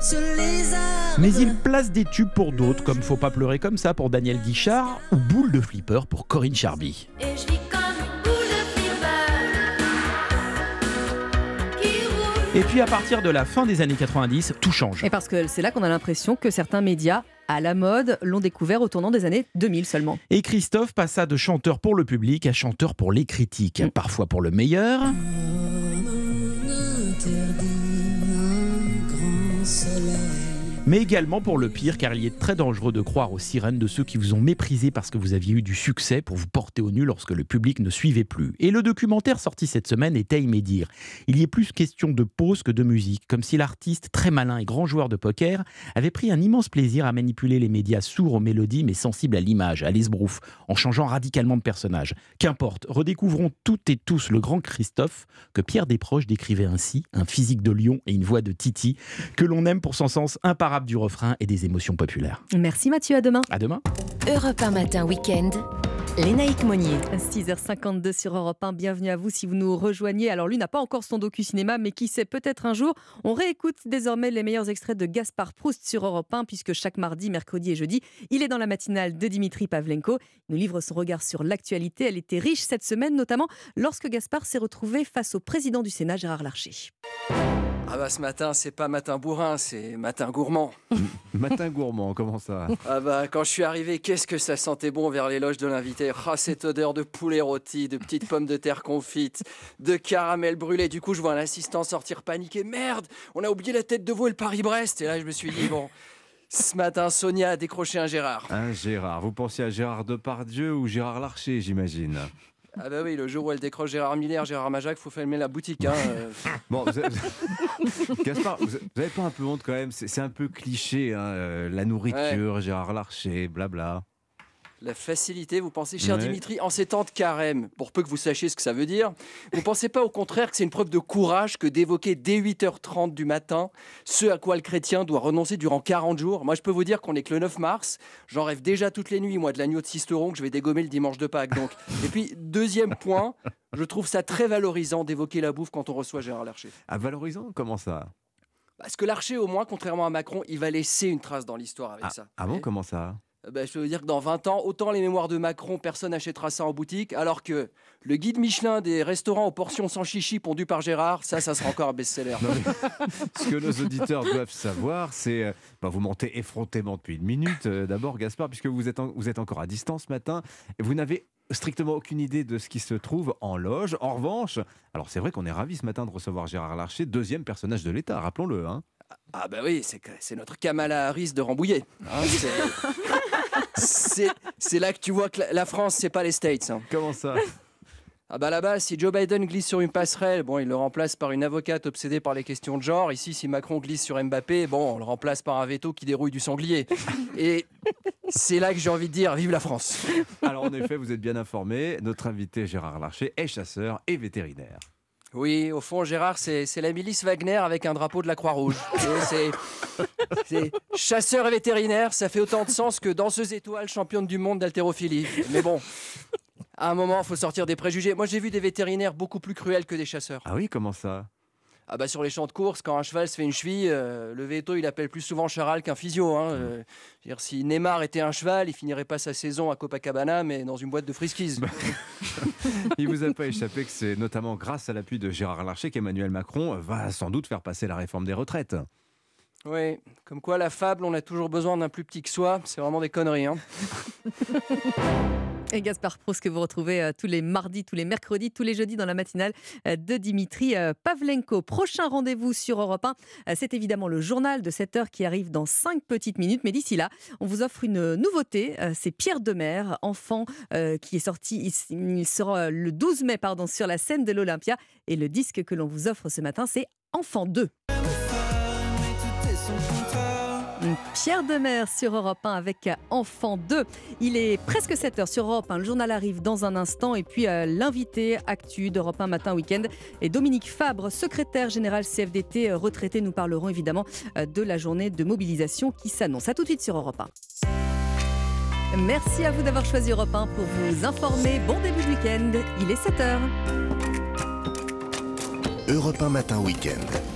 se lézardent. Mais il place des tubes pour d'autres, comme Faut pas pleurer comme ça pour Daniel Guichard ou Boule de flipper pour Corinne Charby. Et Et puis à partir de la fin des années 90, tout change. Et parce que c'est là qu'on a l'impression que certains médias à la mode l'ont découvert au tournant des années 2000 seulement. Et Christophe passa de chanteur pour le public à chanteur pour les critiques, parfois pour le meilleur, mais également pour le pire, car il est très dangereux de croire aux sirènes de ceux qui vous ont méprisé parce que vous aviez eu du succès pour vous porter au nu lorsque le public ne suivait plus. Et le documentaire sorti cette semaine est médire. Il y est plus question de pause que de musique, comme si l'artiste, très malin et grand joueur de poker, avait pris un immense plaisir à manipuler les médias sourds aux mélodies mais sensibles à l'image, à l'esbrouf, en changeant radicalement de personnage. Qu'importe, redécouvrons toutes et tous le grand Christophe, que Pierre Desproges décrivait ainsi, un physique de lion et une voix de Titi, que l'on aime pour son sens imparable du refrain et des émotions populaires. Merci Mathieu, à demain. À demain. Europe 1 matin week-end. Lénaïque Monnier. 6h52 sur Europe 1, bienvenue à vous si vous nous rejoignez. Alors lui n'a pas encore son docu-cinéma, mais qui sait, peut-être un jour, on réécoute désormais les meilleurs extraits de Gaspard Proust sur Europe 1, puisque chaque mardi, mercredi et jeudi, il est dans la matinale de Dimitri Pavlenko. Il nous livre son regard sur l'actualité. Elle était riche cette semaine, notamment lorsque Gaspard s'est retrouvé face au président du Sénat, Gérard Larcher. Ah bah ce matin, c'est pas matin bourrin, c'est matin gourmand. Matin gourmand, comment ça Ah bah quand je suis arrivé, qu'est-ce que ça sentait bon vers l'éloge de l'invité? Ah cette odeur de poulet rôti, de petites pommes de terre confites, de caramel brûlé. Du coup, je vois un assistant sortir paniqué. Merde, on a oublié la tête de veau et le Paris-Brest. Et là, je me suis dit, bon, ce matin, Sonia a décroché un Gérard. Un Gérard. Vous pensiez à Gérard Depardieu ou Gérard Larcher, j'imagine? Ah bah oui, le jour où elle décroche Gérard Miller, Gérard Majac, faut fermer la boutique. Hein. euh. Bon, vous avez- Gaspard, vous avez pas un peu honte quand même C'est c'est un peu cliché, hein, euh, la nourriture, Gérard Larcher, blabla. La facilité, vous pensez, cher Ouais. Dimitri, en ces temps de carême, pour peu que vous sachiez ce que ça veut dire, vous pensez pas au contraire que c'est une preuve de courage que d'évoquer dès 8h30 du matin ce à quoi le chrétien doit renoncer durant 40 jours? Moi, je peux vous dire qu'on est que le 9 mars. J'en rêve déjà toutes les nuits, moi, de l'agneau de Sisteron que je vais dégommer le dimanche de Pâques. Donc. Et puis, deuxième point, je trouve ça très valorisant d'évoquer la bouffe quand on reçoit Gérard Larcher. Ah, valorisant Comment ça? Parce que Larcher, au moins, contrairement à Macron, il va laisser une trace dans l'histoire avec ça. Ah bon, comment ça? Euh, ben, je peux vous dire que dans 20 ans, autant les mémoires de Macron, personne n'achètera ça en boutique, alors que le guide Michelin des restaurants aux portions sans chichi pondu par Gérard, ça, ça sera encore un best-seller. Ce que nos auditeurs doivent savoir, c'est. euh, bah, vous mentez effrontément depuis une minute. euh, D'abord, Gaspard, puisque vous êtes, en- vous êtes encore à distance ce matin, et vous n'avez strictement aucune idée de ce qui se trouve en loge. En revanche, alors c'est vrai qu'on est ravis ce matin de recevoir Gérard Larcher, deuxième personnage de l'État, rappelons-le. Hein. Ah bah oui, c'est notre Kamala Harris de Rambouillet. hein, c'est- là que tu vois que la, la France, c'est pas les States. hein. Comment ça? Ah bah là-bas, si Joe Biden glisse sur une passerelle, bon, il le remplace par une avocate obsédée par les questions de genre. Ici, si Macron glisse sur Mbappé, bon, on le remplace par un veto qui dérouille du sanglier. Et c'est là que j'ai envie de dire, vive la France. Alors en effet, vous êtes bien informé, notre invité Gérard Larcher est chasseur et vétérinaire. Oui, au fond, Gérard, c'est la milice Wagner avec un drapeau de la Croix-Rouge. C'est chasseur et vétérinaire, ça fait autant de sens que danseuse étoile championne du monde d'haltérophilie. Mais bon, à un moment, il faut sortir des préjugés. Moi, j'ai vu des vétérinaires beaucoup plus cruels que des chasseurs. Ah oui, comment ça? Ah bah sur les champs de course, quand un cheval se fait une cheville, euh, le veto il appelle plus souvent Charal qu'un physio. hein. Euh, je veux dire, si Neymar était un cheval, il finirait pas sa saison à Copacabana, mais dans une boîte de friskies. Il vous a pas échappé que c'est notamment grâce à l'appui de Gérard Larcher qu'Emmanuel Macron va sans doute faire passer la réforme des retraites. Oui, comme quoi la fable, on a toujours besoin d'un plus petit que soi, c'est vraiment des conneries. Hein. Et Gaspard Proust que vous retrouvez euh, tous les mardis, tous les mercredis, tous les jeudis dans la matinale euh, de Dimitri euh, Pavlenko. Prochain rendez-vous sur Europe 1, euh, c'est évidemment le journal de 7 heures qui arrive dans 5 petites minutes. Mais d'ici là, on vous offre une nouveauté. C'est Pierre Demer, enfant qui est sorti. Il, sera le 12 mai pardon, sur la scène de l'Olympia. Et le disque que l'on vous offre ce matin, c'est Enfant 2. Pierre Demer sur Europe 1 avec Enfant 2. Il est presque 7 heures sur Europe 1. Le journal arrive dans un instant. Et puis euh, l'invité actu d'Europe 1 Matin Week-end est Dominique Fabre, secrétaire général CFDT euh, retraité. Nous parlerons évidemment euh, de la journée de mobilisation qui s'annonce. A tout de suite sur Europe 1. Merci à vous d'avoir choisi Europe 1 pour vous informer. Bon début de week-end. Il est 7 heures. Europe 1 Matin Week-end.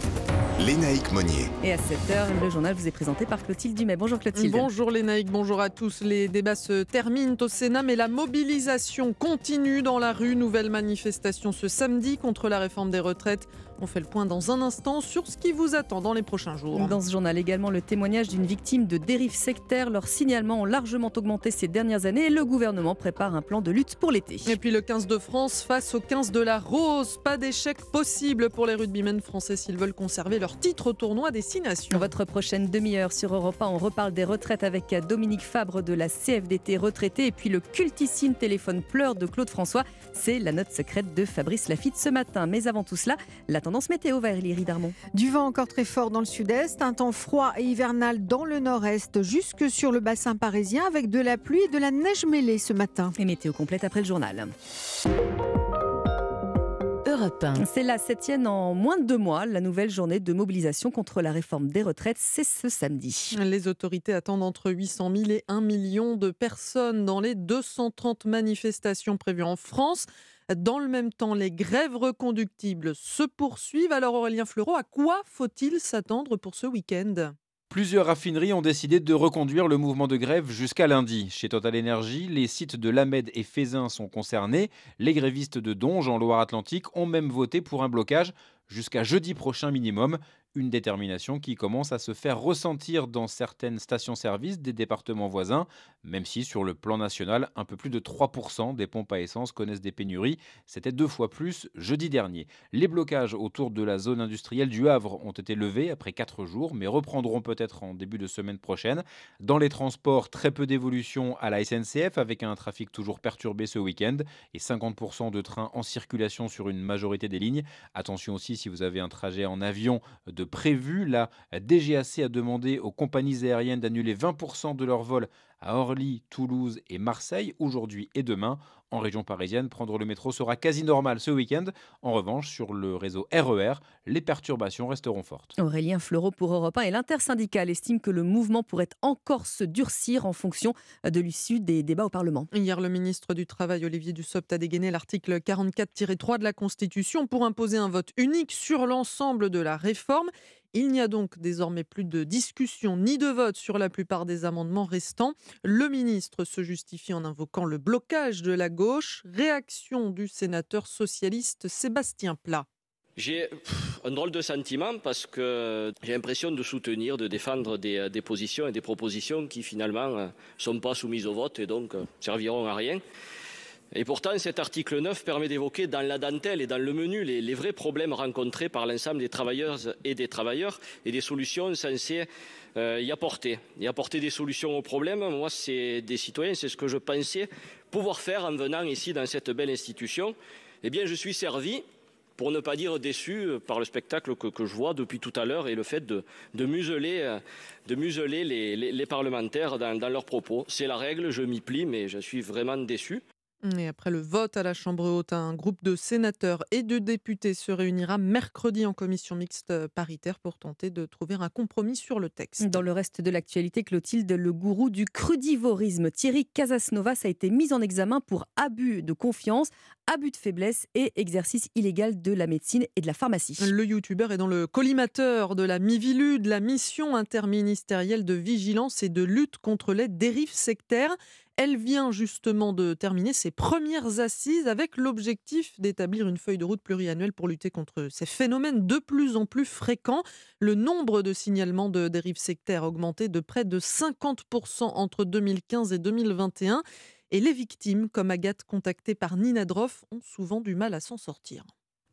Lénaïque Monnier. Et à 7h, le journal vous est présenté par Clotilde Dumais. Bonjour Clotilde. Bonjour Lénaïque, bonjour à tous. Les débats se terminent au Sénat, mais la mobilisation continue dans la rue. Nouvelle manifestation ce samedi contre la réforme des retraites. On fait le point dans un instant sur ce qui vous attend dans les prochains jours. Dans ce journal également le témoignage d'une victime de dérives sectaires. Leurs signalements ont largement augmenté ces dernières années et le gouvernement prépare un plan de lutte pour l'été. Et puis le 15 de France face au 15 de la Rose. Pas d'échec possible pour les rugbymen français s'ils veulent conserver leur titre au tournoi Destination. Votre prochaine demi-heure sur Europe 1, on reparle des retraites avec Dominique Fabre de la CFDT retraité et puis le cultissime téléphone pleur de Claude François. C'est la note secrète de Fabrice Lafitte ce matin. Mais avant tout cela, la tendance météo va Valérie Darmon. Du vent encore très fort dans le sud-est, un temps froid et hivernal dans le nord-est, jusque sur le bassin parisien, avec de la pluie et de la neige mêlée ce matin. Et météo complète après le journal. Europe 1. C'est la septième en moins de deux mois. La nouvelle journée de mobilisation contre la réforme des retraites, c'est ce samedi. Les autorités attendent entre 800 000 et 1 million de personnes dans les 230 manifestations prévues en France. Dans le même temps, les grèves reconductibles se poursuivent. Alors Aurélien Fleureau, à quoi faut-il s'attendre pour ce week-end? Plusieurs raffineries ont décidé de reconduire le mouvement de grève jusqu'à lundi. Chez Total Energy, les sites de Lamed et Fézin sont concernés. Les grévistes de Donge en Loire-Atlantique ont même voté pour un blocage jusqu'à jeudi prochain minimum. Une détermination qui commence à se faire ressentir dans certaines stations-service des départements voisins, même si sur le plan national, un peu plus de 3% des pompes à essence connaissent des pénuries. C'était deux fois plus jeudi dernier. Les blocages autour de la zone industrielle du Havre ont été levés après quatre jours, mais reprendront peut-être en début de semaine prochaine. Dans les transports, très peu d'évolution à la SNCF avec un trafic toujours perturbé ce week-end et 50% de trains en circulation sur une majorité des lignes. Attention aussi si vous avez un trajet en avion de prévu. La DGAC a demandé aux compagnies aériennes d'annuler 20% de leurs vols à Orly, Toulouse et Marseille aujourd'hui et demain. En région parisienne, prendre le métro sera quasi normal ce week-end. En revanche, sur le réseau RER, les perturbations resteront fortes. Aurélien Fleureau pour Europe 1 et l'intersyndicale estime que le mouvement pourrait encore se durcir en fonction de l'issue des débats au Parlement. Hier, le ministre du Travail, Olivier Dussopt, a dégainé l'article 44-3 de la Constitution pour imposer un vote unique sur l'ensemble de la réforme. Il n'y a donc désormais plus de discussion ni de vote sur la plupart des amendements restants. Le ministre se justifie en invoquant le blocage de la gauche. Réaction du sénateur socialiste Sébastien Plat. J'ai un drôle de sentiment parce que j'ai l'impression de soutenir, de défendre des, des, positions et des propositions qui finalement ne sont pas soumises au vote et donc serviront à rien. Et pourtant, cet article 9 permet d'évoquer dans la dentelle et dans le menu les, vrais problèmes rencontrés par l'ensemble des travailleuses et des travailleurs et des solutions censées euh, y apporter. Y apporter des solutions aux problèmes, moi, c'est des citoyens, c'est ce que je pensais pouvoir faire en venant ici dans cette belle institution. Eh bien, je suis servi pour ne pas dire déçu par le spectacle que, je vois depuis tout à l'heure et le fait de, museler, de museler les, parlementaires dans leurs propos. C'est la règle, je m'y plie, mais je suis vraiment déçu. Et après le vote à la Chambre haute, un groupe de sénateurs et de députés se réunira mercredi en commission mixte paritaire pour tenter de trouver un compromis sur le texte. Dans le reste de l'actualité, Clotilde, le gourou du crudivorisme, Thierry Casasnovas, a été mis en examen pour abus de confiance, abus de faiblesse et exercice illégal de la médecine et de la pharmacie. Le youtubeur est dans le collimateur de la MIVILU, de la mission interministérielle de vigilance et de lutte contre les dérives sectaires. Elle vient justement de terminer ses premières assises avec l'objectif d'établir une feuille de route pluriannuelle pour lutter contre ces phénomènes de plus en plus fréquents. Le nombre de signalements de dérives sectaires a augmenté de près de 50% entre 2015 et 2021. Et les victimes, comme Agathe contactée par Nina Droff, ont souvent du mal à s'en sortir.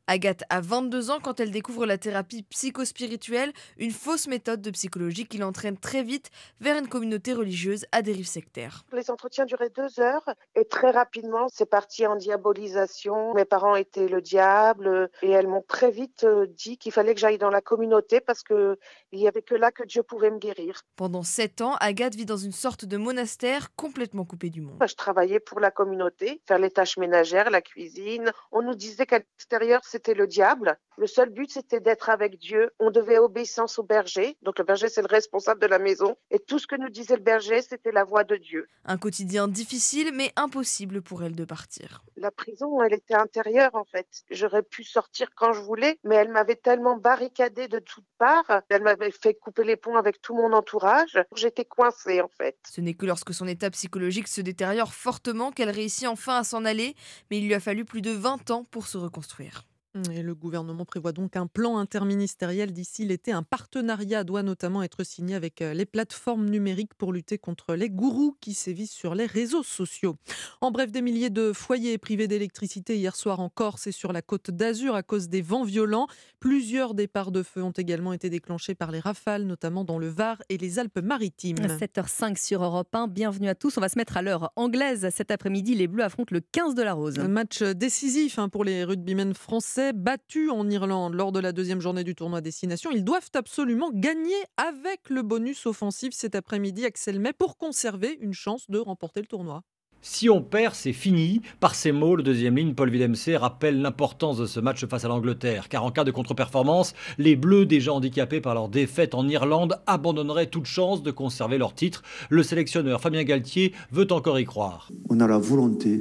Agathe a 22 ans quand elle découvre la thérapie psychospirituelle, une fausse méthode de psychologie qui l'entraîne très vite vers une communauté religieuse à dérive sectaire. Les entretiens duraient deux heures et très rapidement c'est parti en diabolisation. Mes parents étaient le diable et elles m'ont très vite dit qu'il fallait que j'aille dans la communauté parce qu'il n'y avait que là que Dieu pouvait me guérir. Pendant sept ans, Agathe vit dans une sorte de monastère complètement coupé du monde. Je travaillais pour la communauté, faire les tâches ménagères, la cuisine. On nous disait qu'à l'extérieur c'était le diable. Le seul but, c'était d'être avec Dieu. On devait obéissance au berger. Donc le berger, c'est le responsable de la maison. Et tout ce que nous disait le berger, c'était la voix de Dieu. Un quotidien difficile, mais impossible pour elle de partir. La prison, elle était intérieure, en fait. J'aurais pu sortir quand je voulais, mais elle m'avait tellement barricadée de toutes parts. Elle m'avait fait couper les ponts avec tout mon entourage. J'étais coincée, en fait. Ce n'est que lorsque son état psychologique se détériore fortement qu'elle réussit enfin à s'en aller, mais il lui a fallu plus de 20 ans pour se reconstruire. Et le gouvernement prévoit donc un plan interministériel d'ici l'été. Un partenariat doit notamment être signé avec les plateformes numériques pour lutter contre les gourous qui sévissent sur les réseaux sociaux. En bref, des milliers de foyers privés d'électricité hier soir en Corse et sur la côte d'Azur à cause des vents violents. Plusieurs départs de feu ont également été déclenchés par les rafales, notamment dans le Var et les Alpes-Maritimes. 7h05 sur Europe 1. Bienvenue à tous. On va se mettre à l'heure anglaise. Cet après-midi, les Bleus affrontent le 15 de la Rose. Un match décisif hein, pour les rugbymen français battus en Irlande lors de la deuxième journée du tournoi Destination. Ils doivent absolument gagner avec le bonus offensif cet après-midi, Axel May, pour conserver une chance de remporter le tournoi. Si on perd, c'est fini. Par ces mots, le deuxième ligne, Paul Villemc, rappelle l'importance de ce match face à l'Angleterre. Car en cas de contre-performance, les Bleus, déjà handicapés par leur défaite en Irlande, abandonneraient toute chance de conserver leur titre. Le sélectionneur Fabien Galtier veut encore y croire. On a la volonté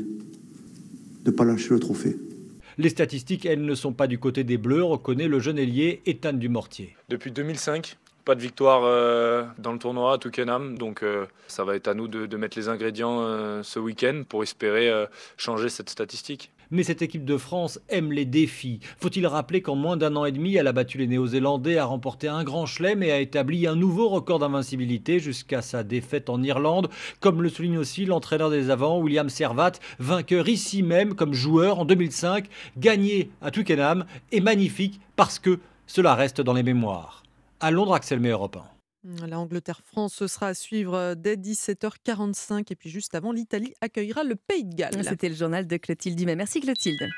de ne pas lâcher le trophée. Les statistiques, elles, ne sont pas du côté des Bleus, reconnaît le jeune ailier Ethan Dumortier. Depuis 2005, Pas de victoire euh, dans le tournoi à Twickenham, donc euh, ça va être à nous de, de mettre les ingrédients euh, ce week-end pour espérer changer cette statistique. Mais cette équipe de France aime les défis. Faut-il rappeler qu'en moins d'un an et demi, elle a battu les Néo-Zélandais, a remporté un grand chelem et a établi un nouveau record d'invincibilité jusqu'à sa défaite en Irlande, comme le souligne aussi l'entraîneur des avants, William Servat, vainqueur ici même comme joueur en 2005, gagné à Twickenham et magnifique parce que cela reste dans les mémoires. À Londres, Axel May, Europe 1. La Angleterre-France, ce sera à suivre euh, dès 17h45. Et puis juste avant, l'Italie accueillera le Pays de Galles. C'était le journal de Clotilde Dumais. Merci Clotilde.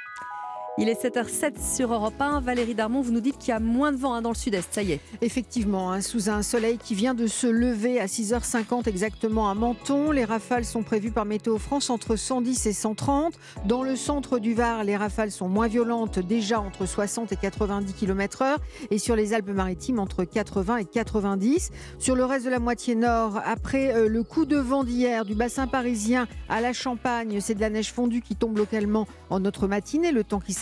Il est 7h07 sur Europe 1. Valérie Darmon, vous nous dites qu'il y a moins de vent hein, dans le sud-est, ça y est. Effectivement, hein, sous un soleil qui vient de se lever à 6h50 exactement à Menton. Les rafales sont prévues par Météo France entre 110 et 130. Dans le centre du Var, les rafales sont moins violentes, déjà entre 60 et 90 km/h. Et sur les Alpes-Maritimes, entre 80 et 90. Sur le reste de la moitié nord, après euh, le coup de vent d'hier du bassin parisien à la Champagne, c'est de la neige fondue qui tombe localement en notre matinée,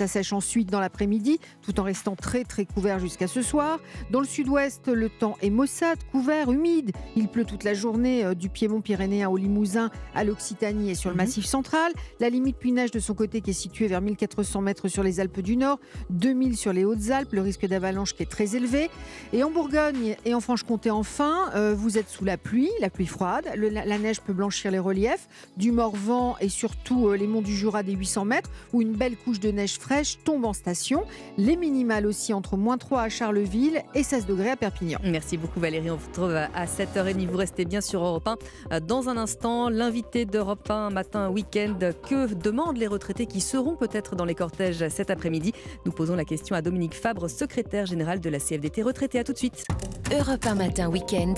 s'assèche ensuite dans l'après-midi, tout en restant très très couvert jusqu'à ce soir. Dans le sud-ouest, le temps est maussade, couvert, humide. Il pleut toute la journée euh, du Piémont pyrénéen au Limousin à l'Occitanie et sur le Massif central. La limite pluie-neige de son côté qui est située vers 1400 mètres sur les Alpes du Nord, 2000 sur les Hautes-Alpes, le risque d'avalanche qui est très élevé. Et en Bourgogne et en Franche-Comté enfin, euh, vous êtes sous la pluie, la pluie froide. Le- la, la neige peut blanchir les reliefs, du Morvan et surtout euh, les monts du Jura des 800 mètres où une belle couche de neige fraîche tombe en station. Les minimales aussi entre moins 3 à Charleville et 16 degrés à Perpignan. Merci beaucoup Valérie, on vous retrouve à 7h30. Vous restez bien sur Europe 1. Dans un instant, l'invité d'Europe 1 matin week-end, que demandent les retraités qui seront peut-être dans les cortèges cet après-midi? Nous posons la question à Dominique Fabre, secrétaire général de la CFDT retraité. À tout de suite. Europe 1 matin week-end.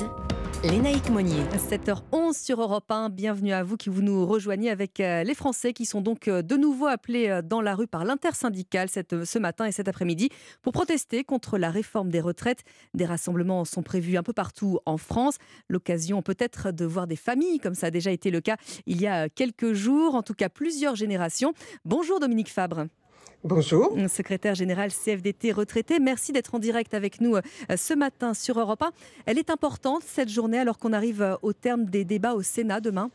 Lénaïque Monnier. 7h11 sur Europe 1. Bienvenue à vous qui vous nous rejoignez avec euh, les Français qui sont donc euh, de nouveau appelés euh, dans la rue par l'intersyndicale ce matin et cet après-midi pour protester contre la réforme des retraites. Des rassemblements sont prévus un peu partout en France. L'occasion peut-être de voir des familles, comme ça a déjà été le cas il y a quelques jours, en tout cas plusieurs générations. Bonjour Dominique Fabre. Bonjour. Secrétaire général CFDT retraité, merci d'être en direct avec nous euh, ce matin sur Europe 1. Elle est importante cette journée alors qu'on arrive euh, au terme des débats au Sénat demain.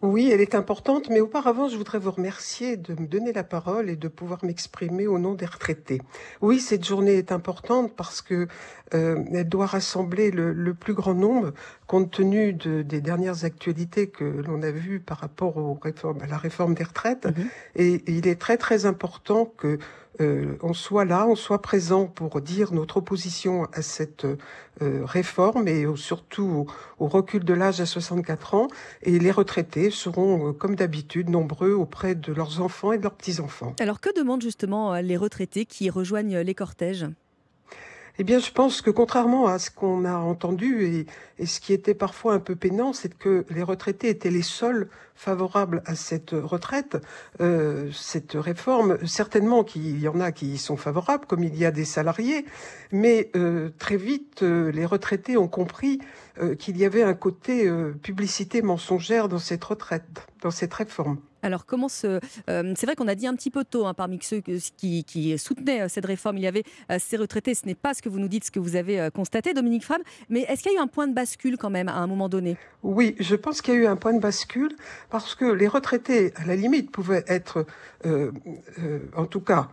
Oui, elle est importante, mais auparavant, je voudrais vous remercier de me donner la parole et de pouvoir m'exprimer au nom des retraités. Oui, cette journée est importante parce que euh, elle doit rassembler le, le plus grand nombre, compte tenu de- des dernières actualités que l'on a vues par rapport aux réformes, à la réforme des retraites. Et il est très très important que euh, on soit là, on soit présent pour dire notre opposition à cette euh, réforme et surtout au, recul de l'âge à 64 ans. Et les retraités seront, euh, comme d'habitude, nombreux auprès de leurs enfants et de leurs petits-enfants. Alors que demandent justement les retraités qui rejoignent les cortèges? Eh bien, je pense que contrairement à ce qu'on a entendu et, ce qui était parfois un peu pénant, c'est que les retraités étaient les seuls favorables à cette retraite, euh, cette réforme. Certainement qu'il y en a qui y sont favorables, comme il y a des salariés, mais euh, très vite, euh, les retraités ont compris qu'il y avait un côté publicité mensongère dans cette retraite, dans cette réforme. Alors comment euh, c'est vrai qu'on a dit un petit peu tôt hein, parmi ceux qui, soutenaient euh, cette réforme, il y avait euh, ces retraités, ce n'est pas ce que vous nous dites, ce que vous avez constaté, Dominique Fram, mais est-ce qu'il y a eu un point de bascule quand même à un moment donné? Oui, je pense qu'il y a eu un point de bascule parce que les retraités, à la limite, pouvaient être, en tout cas,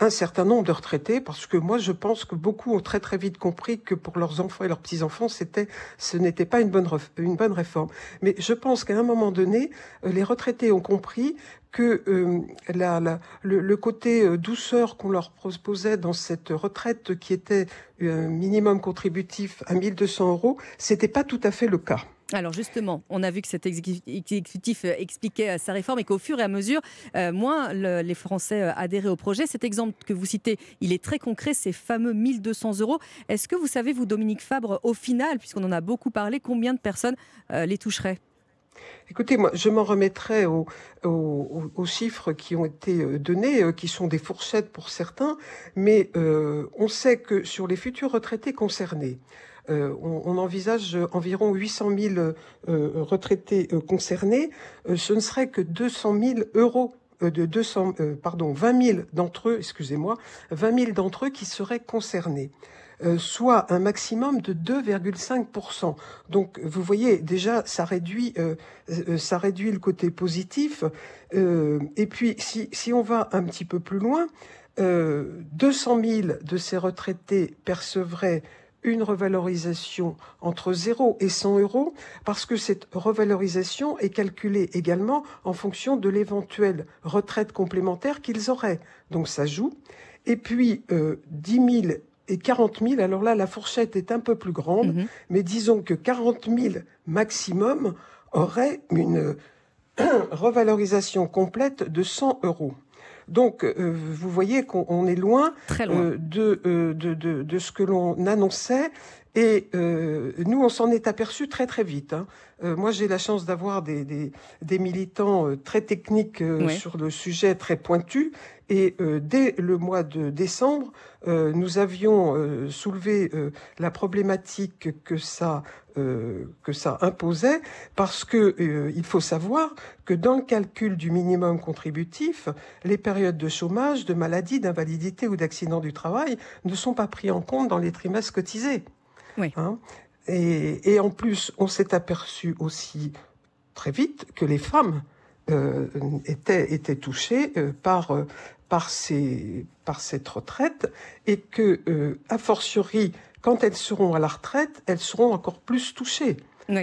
un certain nombre de retraités, parce que moi, je pense que beaucoup ont très très vite compris que pour leurs enfants et leurs petits-enfants, c'était, ce n'était pas une bonne, une bonne réforme. Mais je pense qu'à un moment donné, euh, les retraités ont compris que euh, la, la- le, le côté euh, douceur qu'on leur proposait dans cette retraite qui était un minimum contributif à 1200 euros, c'était pas tout à fait le cas. Alors justement, on a vu que cet exécu- exécutif euh, expliquait euh, sa réforme et qu'au fur et à mesure, euh, moins le- les Français adhéraient au projet. Cet exemple que vous citez, il est très concret, ces fameux 1200 euros. Est-ce que vous savez, vous, Dominique Fabre, au final, puisqu'on en a beaucoup parlé, combien de personnes les toucheraient? Écoutez, moi, je m'en remettrai aux, chiffres qui ont été donnés, qui sont des fourchettes pour certains, mais on sait que sur les futurs retraités concernés, euh, on, on envisage environ 800 000 euh, retraités euh, concernés. Euh, ce ne serait que 200 000 euros euh, de 200, euh, pardon, 20 000 d'entre eux, excusez-moi, 20 000 d'entre eux qui seraient concernés. euh, soit un maximum de 2,5%. Donc vous voyez déjà ça réduit euh, euh, ça réduit le côté positif. Euh, et puis si, si on va un petit peu plus loin, euh, 200 000 de ces retraités percevraient une revalorisation entre 0 et 100 euros parce que cette revalorisation est calculée également en fonction de l'éventuelle retraite complémentaire qu'ils auraient. Donc ça joue. Et puis euh, 10 000 et 40 000, alors là la fourchette est un peu plus grande, mais disons que 40 000 maximum auraient une revalorisation complète de 100 euros. Donc, euh, vous voyez qu'on on est loin, euh, de, euh, de, de, de ce que l'on annonçait. Et euh, nous, on s'en est aperçu très très vite. hein. Euh, moi, j'ai la chance d'avoir des, des, des militants euh, très techniques euh, Ouais. sur le sujet, très pointus. Et dès le mois de décembre, nous avions soulevé la problématique que ça que ça imposait, parce que il faut savoir que dans le calcul du minimum contributif, les périodes de chômage, de maladie, d'invalidité ou d'accident du travail ne sont pas pris en compte dans les trimestres cotisés. Hein et, et en plus, on s'est aperçu aussi très vite que les femmes euh, étaient, étaient touchées euh, par, euh, par, ces, par cette retraite et que, euh, a fortiori, quand elles seront à la retraite, elles seront encore plus touchées.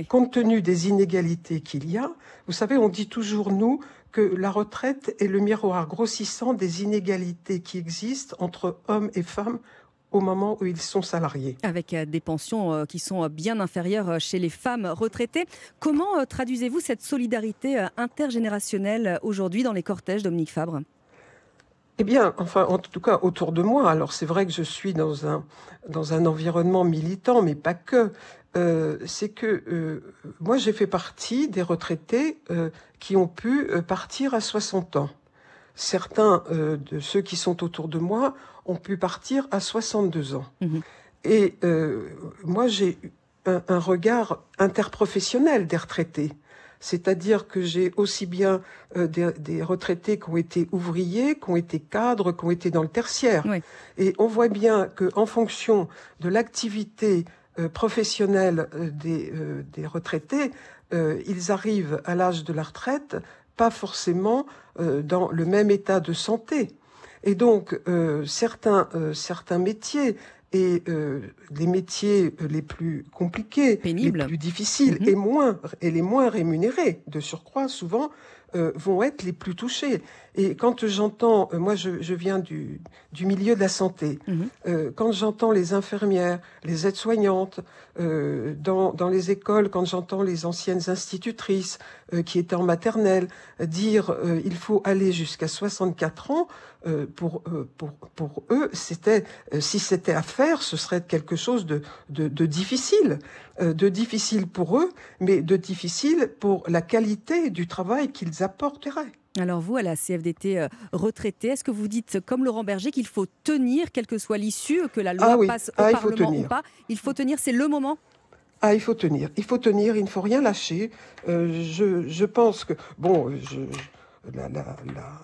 Compte tenu des inégalités qu'il y a, vous savez, on dit toujours, nous, que la retraite est le miroir grossissant des inégalités qui existent entre hommes et femmes au moment où ils sont salariés. Avec euh, des pensions euh, qui sont euh, bien inférieures chez les femmes retraitées. Comment traduisez-vous cette solidarité intergénérationnelle aujourd'hui dans les cortèges, Dominique Fabre? Eh bien, enfin, en tout cas, autour de moi. Alors, c'est vrai que je suis dans un, dans un environnement militant, mais pas que. Euh, c'est que euh, moi, j'ai fait partie des retraités euh, qui ont pu partir à 60 ans. Certains euh, de ceux qui sont autour de moi ont pu partir à 62 ans. Et euh, moi, j'ai un, un regard interprofessionnel des retraités. C'est-à-dire que j'ai aussi bien euh, des, des retraités qui ont été ouvriers, qui ont été cadres, qui ont été dans le tertiaire. Et on voit bien que en fonction de l'activité euh, professionnelle des, des retraités, ils arrivent à l'âge de la retraite pas forcément dans le même état de santé. Et donc, euh, certains, euh, certains métiers et euh, les métiers les plus compliqués, les plus difficiles et, moins, et les moins rémunérés, de surcroît, souvent, euh, vont être les plus touchés. Et quand j'entends, euh, moi je, je viens du, du milieu de la santé, euh, quand j'entends les infirmières, les aides-soignantes, euh, dans, dans les écoles, quand j'entends les anciennes institutrices euh, qui étaient en maternelle dire euh, il faut aller jusqu'à 64 ans, euh, pour, euh, pour, pour eux, c'était, euh, si c'était à faire, ce serait quelque chose de, de, de difficile, euh, de difficile pour eux, mais de difficile pour la qualité du travail qu'ils apporteraient. Alors vous, à la CFDT euh, retraité, est-ce que vous dites, comme Laurent Berger, qu'il faut tenir, quelle que soit l'issue, que la loi Ah oui. passe au Ah, Parlement ou pas Il faut tenir, c'est le moment? Ah, il faut tenir, il faut tenir, il ne faut rien lâcher. Euh, je, je pense que, bon, je, la, la, la-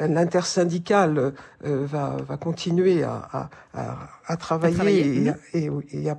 la- l'intersyndicale euh, va, va continuer à, à, à, à travailler, travailler, et, mhm. et, et à-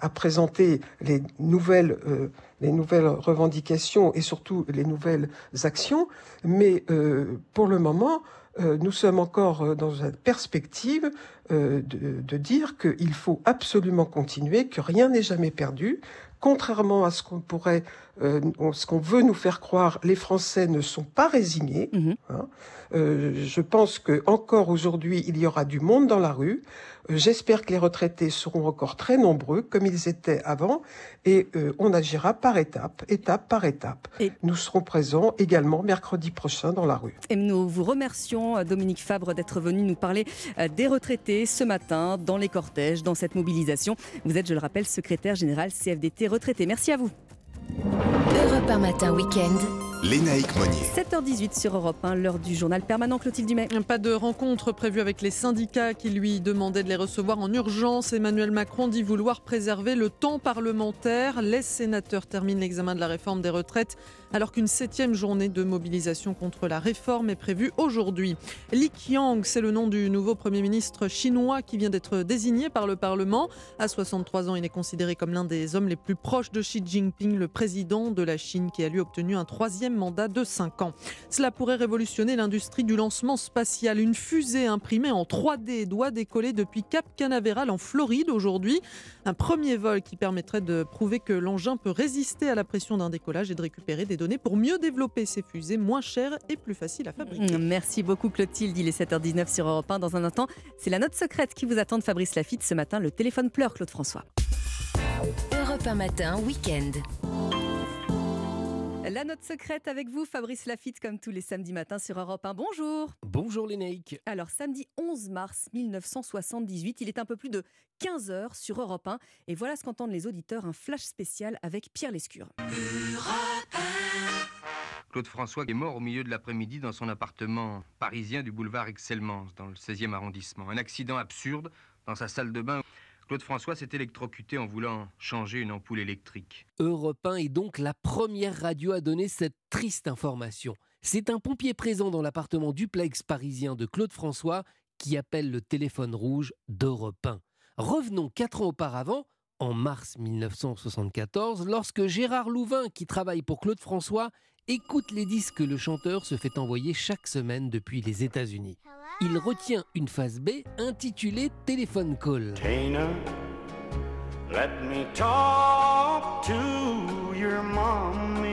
à présenter les nouvelles, euh, les nouvelles revendications et surtout les nouvelles actions. Mais euh, pour le moment, euh, nous sommes encore euh, dans une perspective euh, de, de dire qu'il faut absolument continuer, que rien n'est jamais perdu. Contrairement à ce qu'on pourrait, euh, ce qu'on veut nous faire croire, les Français ne sont pas résignés. hein. Euh, je pense que encore aujourd'hui, il y aura du monde dans la rue. J'espère que les retraités seront encore très nombreux, comme ils étaient avant, et euh, on agira par étape, étape par étape. Nous serons présents également mercredi prochain dans la rue. Et nous vous remercions, euh, Dominique Fabre, d'être venu nous parler euh, des retraités ce matin dans les cortèges, dans cette mobilisation. Vous êtes, je le rappelle, secrétaire général CFDT retraité. Merci à vous. Europe 1 matin week-end. Lénaïque Monnier. 7h18 sur Europe 1, l'heure du journal permanent Clotilde Dumais. Pas de rencontre prévue avec les syndicats qui lui demandaient de les recevoir en urgence. Emmanuel Macron dit vouloir préserver le temps parlementaire. Les sénateurs terminent l'examen de la réforme des retraites alors qu'une septième journée de mobilisation contre la réforme est prévue aujourd'hui. Li Qiang, c'est le nom du nouveau Premier ministre chinois qui vient d'être désigné par le Parlement. À 63 ans, il est considéré comme l'un des hommes les plus proches de Xi Jinping, le président de la Chine, qui a lui obtenu un troisième mandat de 5 ans. Cela pourrait révolutionner l'industrie du lancement spatial. Une fusée imprimée en 3D doit décoller depuis Cap Canaveral en Floride aujourd'hui. Un premier vol qui permettrait de prouver que l'engin peut résister à la pression d'un décollage et de récupérer des données pour mieux développer ces fusées moins chères et plus faciles à fabriquer. Merci beaucoup Clotilde, il est 7h19 sur Europe 1. Dans un instant, c'est la note secrète qui vous attend de Fabrice Lafitte ce matin. Le téléphone pleure, Claude François. Europe 1 matin, week-end. La note secrète avec vous, Fabrice Lafitte, comme tous les samedis matins sur Europe 1. Bonjour. Bonjour Lénaïque. Alors, samedi 11 mars 1978, il est un peu plus de 15 heures sur Europe 1. Et voilà ce qu'entendent les auditeurs, un flash spécial avec Pierre Lescure. Claude François est mort au milieu de l'après-midi dans son appartement parisien du boulevard Excellence, dans le 16e arrondissement. Un accident absurde dans sa salle de bain. Claude François s'est électrocuté en voulant changer une ampoule électrique. Europe 1 est donc la première radio à donner cette triste information. C'est un pompier présent dans l'appartement duplex parisien de Claude François qui appelle le téléphone rouge d'Europe 1. Revenons quatre ans auparavant, en mars 1974, lorsque Gérard Louvain, qui travaille pour Claude François, écoute les disques que le chanteur se fait envoyer chaque semaine depuis les États-Unis. Il retient une phase B intitulée Téléphone Call. Tina, let me talk to your mommy.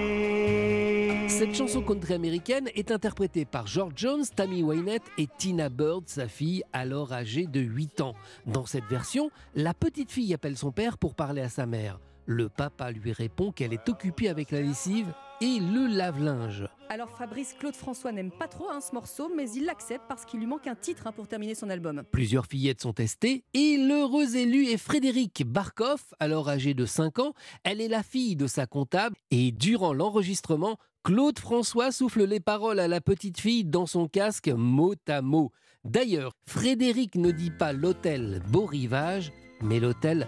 Cette chanson country américaine est interprétée par George Jones, Tammy Wynette et Tina Bird, sa fille, alors âgée de 8 ans. Dans cette version, la petite fille appelle son père pour parler à sa mère. Le papa lui répond qu'elle est occupée avec la lessive et le lave-linge. Alors Fabrice, Claude François n'aime pas trop hein, ce morceau, mais il l'accepte parce qu'il lui manque un titre hein, pour terminer son album. Plusieurs fillettes sont testées et l'heureux élu est Frédéric Barkoff, alors âgée de 5 ans. Elle est la fille de sa comptable et durant l'enregistrement, Claude François souffle les paroles à la petite fille dans son casque mot à mot. D'ailleurs, Frédéric ne dit pas l'hôtel Beau Rivage, mais l'hôtel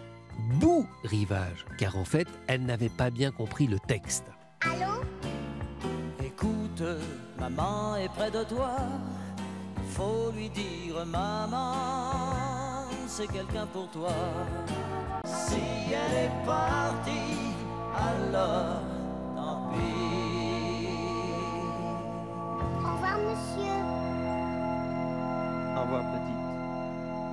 Bout Rivage, car en fait, elle n'avait pas bien compris le texte. Écoute, maman est près de toi. Il faut lui dire, maman, c'est quelqu'un pour toi. Si elle est partie, alors tant pis. Au revoir, monsieur. Au revoir, petite.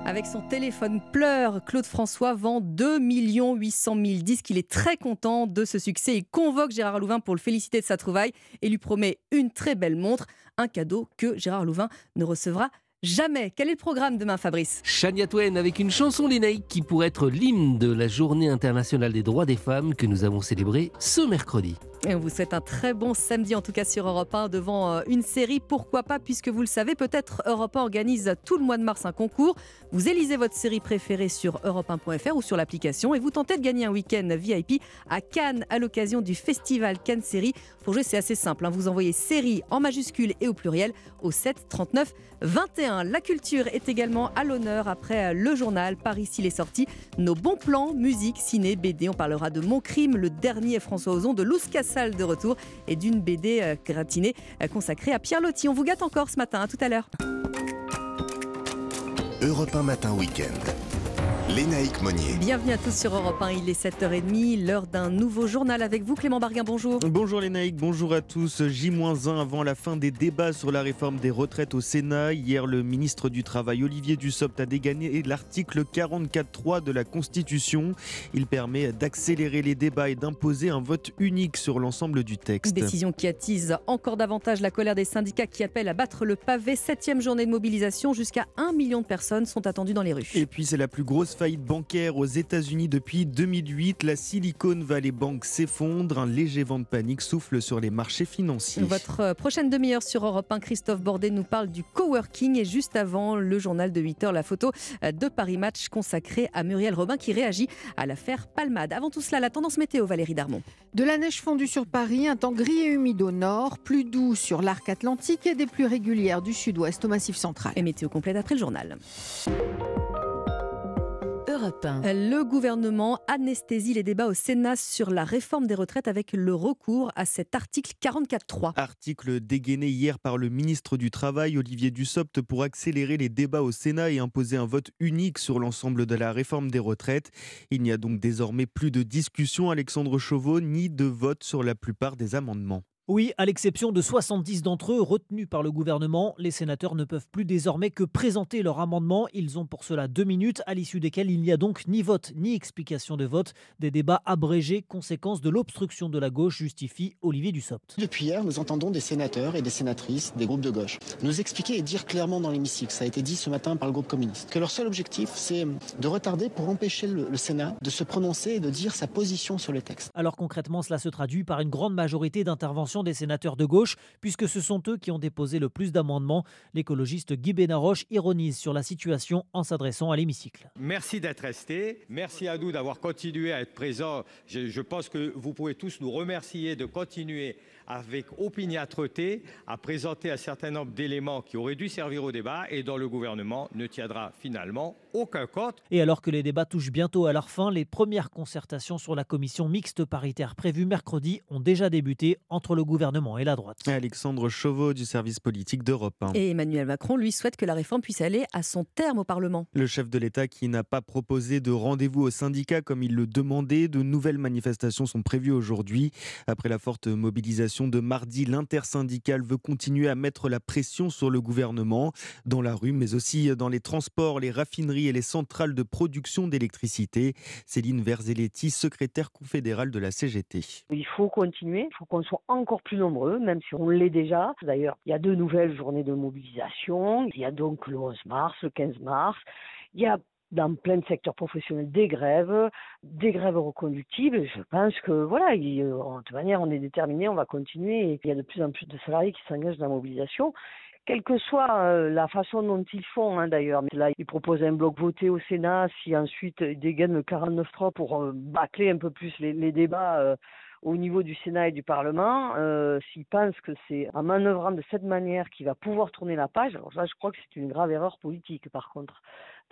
Avec son téléphone pleure, Claude François vend 2 800 000 disques. Il est très content de ce succès. Il convoque Gérard Louvain pour le féliciter de sa trouvaille et lui promet une très belle montre, un cadeau que Gérard Louvain ne recevra jamais. Quel est le programme demain, Fabrice? Shania Twain avec une chanson lénaïque qui pourrait être l'hymne de la Journée internationale des droits des femmes que nous avons célébrée ce mercredi. Et on vous souhaite un très bon samedi, en tout cas sur Europe 1, devant euh, une série. Pourquoi pas, puisque vous le savez, peut-être Europe 1 organise tout le mois de mars un concours. Vous élisez votre série préférée sur europe1.fr ou sur l'application et vous tentez de gagner un week-end VIP à Cannes à l'occasion du festival Cannes Série. Pour jouer, c'est assez simple. hein. Vous envoyez série en majuscule et au pluriel au 7 39 21. La culture est également à l'honneur après euh, le journal Par ici les sorties. Nos bons plans, musique, ciné, BD. On parlera de Mon crime, le dernier François Ozon, de Luz De retour et d'une BD euh, gratinée euh, consacrée à Pierre Lotti. On vous gâte encore ce matin. À tout à l'heure. Europe 1 Matin Week-end. Lénaïque Monnier. Bienvenue à tous sur Europe 1. Il est 7h30, l'heure d'un nouveau journal avec vous, Clément Barguin. Bonjour. Bonjour naïcs, bonjour à tous. J-1 avant la fin des débats sur la réforme des retraites au Sénat. Hier, le ministre du Travail, Olivier Dussopt, a dégagné l'article 44.3 de la Constitution. Il permet d'accélérer les débats et d'imposer un vote unique sur l'ensemble du texte. Décision qui attise encore davantage la colère des syndicats qui appellent à battre le pavé. Septième journée de mobilisation. Jusqu'à 1 million de personnes sont attendues dans les rues. Et puis c'est la plus grosse faillite bancaire aux États-Unis depuis 2008. La Silicon Valley Bank s'effondre. Un léger vent de panique souffle sur les marchés financiers. Votre euh, prochaine demi-heure sur Europe 1, Christophe Bordet nous parle du coworking et juste avant le journal de 8 heures, la photo euh, de Paris Match consacrée à Muriel Robin qui réagit à l'affaire Palmade. Avant tout cela, la tendance météo, Valérie Darmon. De la neige fondue sur Paris, un temps gris et humide au nord, plus doux sur l'arc atlantique et des pluies régulières du sud-ouest au massif central. Et météo complète après le journal. Europe 1. Le gouvernement anesthésie les débats au Sénat sur la réforme des retraites avec le recours à cet article 44.3. Article dégainé hier par le ministre du Travail, Olivier Dussopt, pour accélérer les débats au Sénat et imposer un vote unique sur l'ensemble de la réforme des retraites. Il n'y a donc désormais plus de discussion, Alexandre Chauveau, ni de vote sur la plupart des amendements. Oui, à l'exception de 70 d'entre eux retenus par le gouvernement, les sénateurs ne peuvent plus désormais que présenter leur amendement. Ils ont pour cela deux minutes, à l'issue desquelles il n'y a donc ni vote ni explication de vote. Des débats abrégés, conséquence de l'obstruction de la gauche, justifie Olivier Dussopt. Depuis hier, nous entendons des sénateurs et des sénatrices des groupes de gauche nous expliquer et dire clairement dans l'hémicycle, ça a été dit ce matin par le groupe communiste, que leur seul objectif, c'est de retarder pour empêcher le, le Sénat de se prononcer et de dire sa position sur le texte. Alors concrètement, cela se traduit par une grande majorité d'interventions des sénateurs de gauche, puisque ce sont eux qui ont déposé le plus d'amendements. L'écologiste Guy Benaroche ironise sur la situation en s'adressant à l'hémicycle. Merci d'être resté. Merci à nous d'avoir continué à être présents. Je pense que vous pouvez tous nous remercier de continuer avec opiniâtreté à présenter un certain nombre d'éléments qui auraient dû servir au débat et dont le gouvernement ne tiendra finalement aucun compte. Et alors que les débats touchent bientôt à leur fin, les premières concertations sur la commission mixte paritaire prévue mercredi ont déjà débuté entre le gouvernement et la droite. Alexandre Chauveau du service politique d'Europe 1. Et Emmanuel Macron, lui, souhaite que la réforme puisse aller à son terme au Parlement. Le chef de l'État qui n'a pas proposé de rendez-vous aux syndicats comme il le demandait, de nouvelles manifestations sont prévues aujourd'hui. Après la forte mobilisation de mardi, l'intersyndicale veut continuer à mettre la pression sur le gouvernement dans la rue, mais aussi dans les transports, les raffineries et les centrales de production d'électricité. Céline Verzelletti, secrétaire confédérale de la CGT. Il faut continuer, il faut qu'on soit encore plus nombreux, même si on l'est déjà. D'ailleurs, il y a deux nouvelles journées de mobilisation. Il y a donc le 11 mars, le 15 mars. Il y a dans plein de secteurs professionnels des grèves, des grèves reconductibles. Je pense que voilà, il, de toute manière, on est déterminé, on va continuer. Et il y a de plus en plus de salariés qui s'engagent dans la mobilisation. Quelle que soit euh, la façon dont ils font, hein, d'ailleurs. Mais là, ils proposent un bloc voté au Sénat, si ensuite ils dégainent le 49-3 pour euh, bâcler un peu plus les, les débats euh, au niveau du Sénat et du Parlement, euh, s'ils pensent que c'est en manœuvrant de cette manière qu'il va pouvoir tourner la page, alors là, je crois que c'est une grave erreur politique, par contre.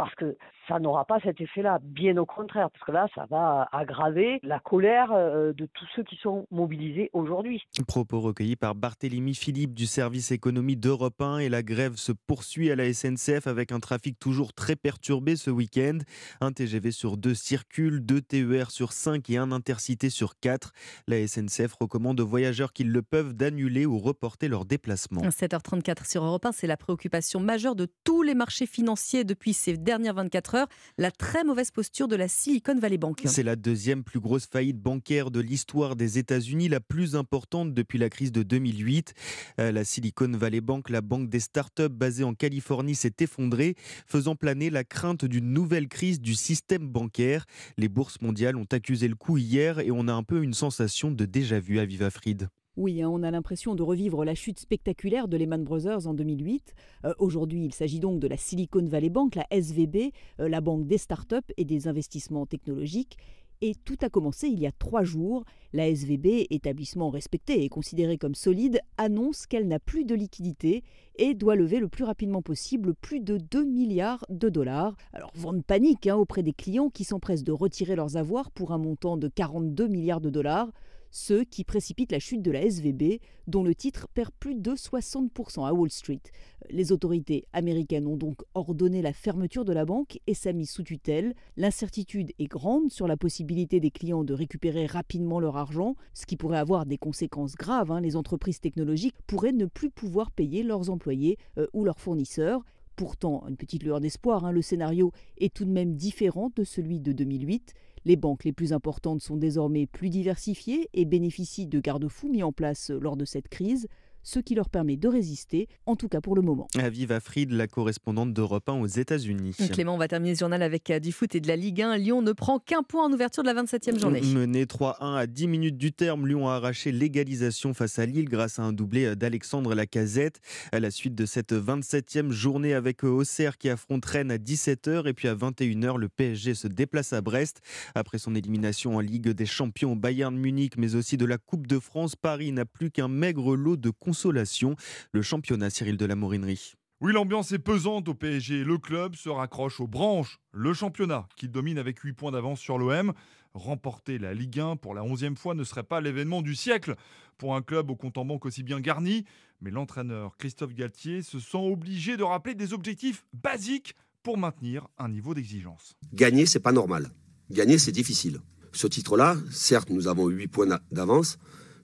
Parce que ça n'aura pas cet effet-là, bien au contraire, parce que là, ça va aggraver la colère euh, de tous ceux qui sont mobilisés aujourd'hui. Propos recueillis par Barthélémy Philippe du service économie d'Europe 1 et la grève se poursuit à la SNCF avec un trafic toujours très perturbé ce week-end. Un TGV sur deux circule, deux TER sur cinq et un intercité sur quatre. La SNCF recommande aux voyageurs qui le peuvent d'annuler ou reporter leur déplacement. 7h34 sur Europe 1, c'est la préoccupation majeure de tous les marchés financiers depuis ces dernières 24 heures, la très mauvaise posture de la Silicon Valley Bank. C'est la deuxième plus grosse faillite bancaire de l'histoire des États-Unis, la plus importante depuis la crise de 2008. Euh, La Silicon Valley Bank, la banque des startups basée en Californie, s'est effondrée, faisant planer la crainte d'une nouvelle crise du système bancaire. Les bourses mondiales ont accusé le coup hier et on a un peu une sensation de déjà-vu à Viva Fried. Oui, hein, on a l'impression de revivre la chute spectaculaire de Lehman Brothers en 2008. Euh, Aujourd'hui, il s'agit donc de la Silicon Valley Bank, la SVB, euh, la banque des startups et des investissements technologiques. Et tout a commencé il y a trois jours. La SVB, établissement respecté et considéré comme solide, annonce qu'elle n'a plus de liquidité et doit lever le plus rapidement possible plus de 2 milliards de dollars. Alors, vent de panique hein, auprès des clients qui s'empressent de retirer leurs avoirs pour un montant de 42 milliards de dollars ce qui précipite la chute de la SVB, dont le titre perd plus de 60% à Wall Street. Les autorités américaines ont donc ordonné la fermeture de la banque et sa mise sous tutelle. L'incertitude est grande sur la possibilité des clients de récupérer rapidement leur argent, ce qui pourrait avoir des conséquences graves. hein. Les entreprises technologiques pourraient ne plus pouvoir payer leurs employés euh, ou leurs fournisseurs. Pourtant, une petite lueur d'espoir, hein, le scénario est tout de même différent de celui de 2008. Les banques les plus importantes sont désormais plus diversifiées et bénéficient de garde-fous mis en place lors de cette crise. Ce qui leur permet de résister, en tout cas pour le moment. Aviva Fried, la correspondante d'Europe 1 aux États-Unis. Clément, on va terminer ce journal avec euh, du foot et de la Ligue 1. Lyon ne prend qu'un point en ouverture de la 27e journée. Mené 3-1 à 10 minutes du terme, Lyon a arraché l'égalisation face à Lille grâce à un doublé d'Alexandre Lacazette. À la suite de cette 27e journée avec Auxerre qui affronte Rennes à 17h et puis à 21h, le PSG se déplace à Brest. Après son élimination en Ligue des Champions Bayern Munich mais aussi de la Coupe de France, Paris n'a plus qu'un maigre lot de consolation. Le championnat Cyril de la Morinerie. Oui, l'ambiance est pesante au PSG. Le club se raccroche aux branches. Le championnat, qui domine avec 8 points d'avance sur l'OM. Remporter la Ligue 1 pour la 11e fois ne serait pas l'événement du siècle pour un club au compte en banque aussi bien garni. Mais l'entraîneur Christophe Galtier se sent obligé de rappeler des objectifs basiques pour maintenir un niveau d'exigence. Gagner, c'est pas normal. Gagner, c'est difficile. Ce titre-là, certes, nous avons 8 points d'a- d'avance,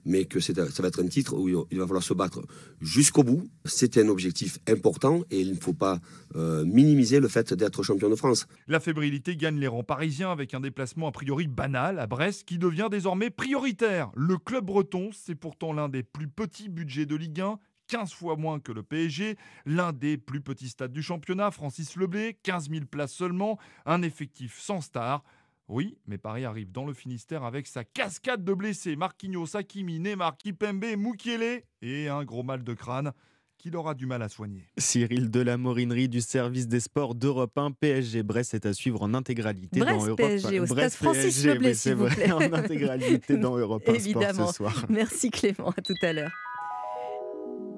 mais que ça va être un titre où il va falloir se battre jusqu'au bout. C'est un objectif important et il ne faut pas euh, minimiser le fait d'être champion de France. La fébrilité gagne les rangs parisiens avec un déplacement a priori banal à Brest qui devient désormais prioritaire. Le club breton, c'est pourtant l'un des plus petits budgets de Ligue 1. 15 fois moins que le PSG, l'un des plus petits stades du championnat, Francis Leblé, 15 000 places seulement, un effectif sans star. Oui, mais Paris arrive dans le Finistère avec sa cascade de blessés, Marquinhos, Hakimi, Neymar, Kipembe, Mukiele et un gros mal de crâne qu'il aura du mal à soigner. Cyril de la Morinerie du service des sports d'Europe 1. PSG Brest est à suivre en intégralité Brest dans Europe PSG, 1. au stade Brest Francis PSG, vous vrai, en intégralité dans Europe 1 Sport Évidemment. ce soir. Merci Clément, à tout à l'heure.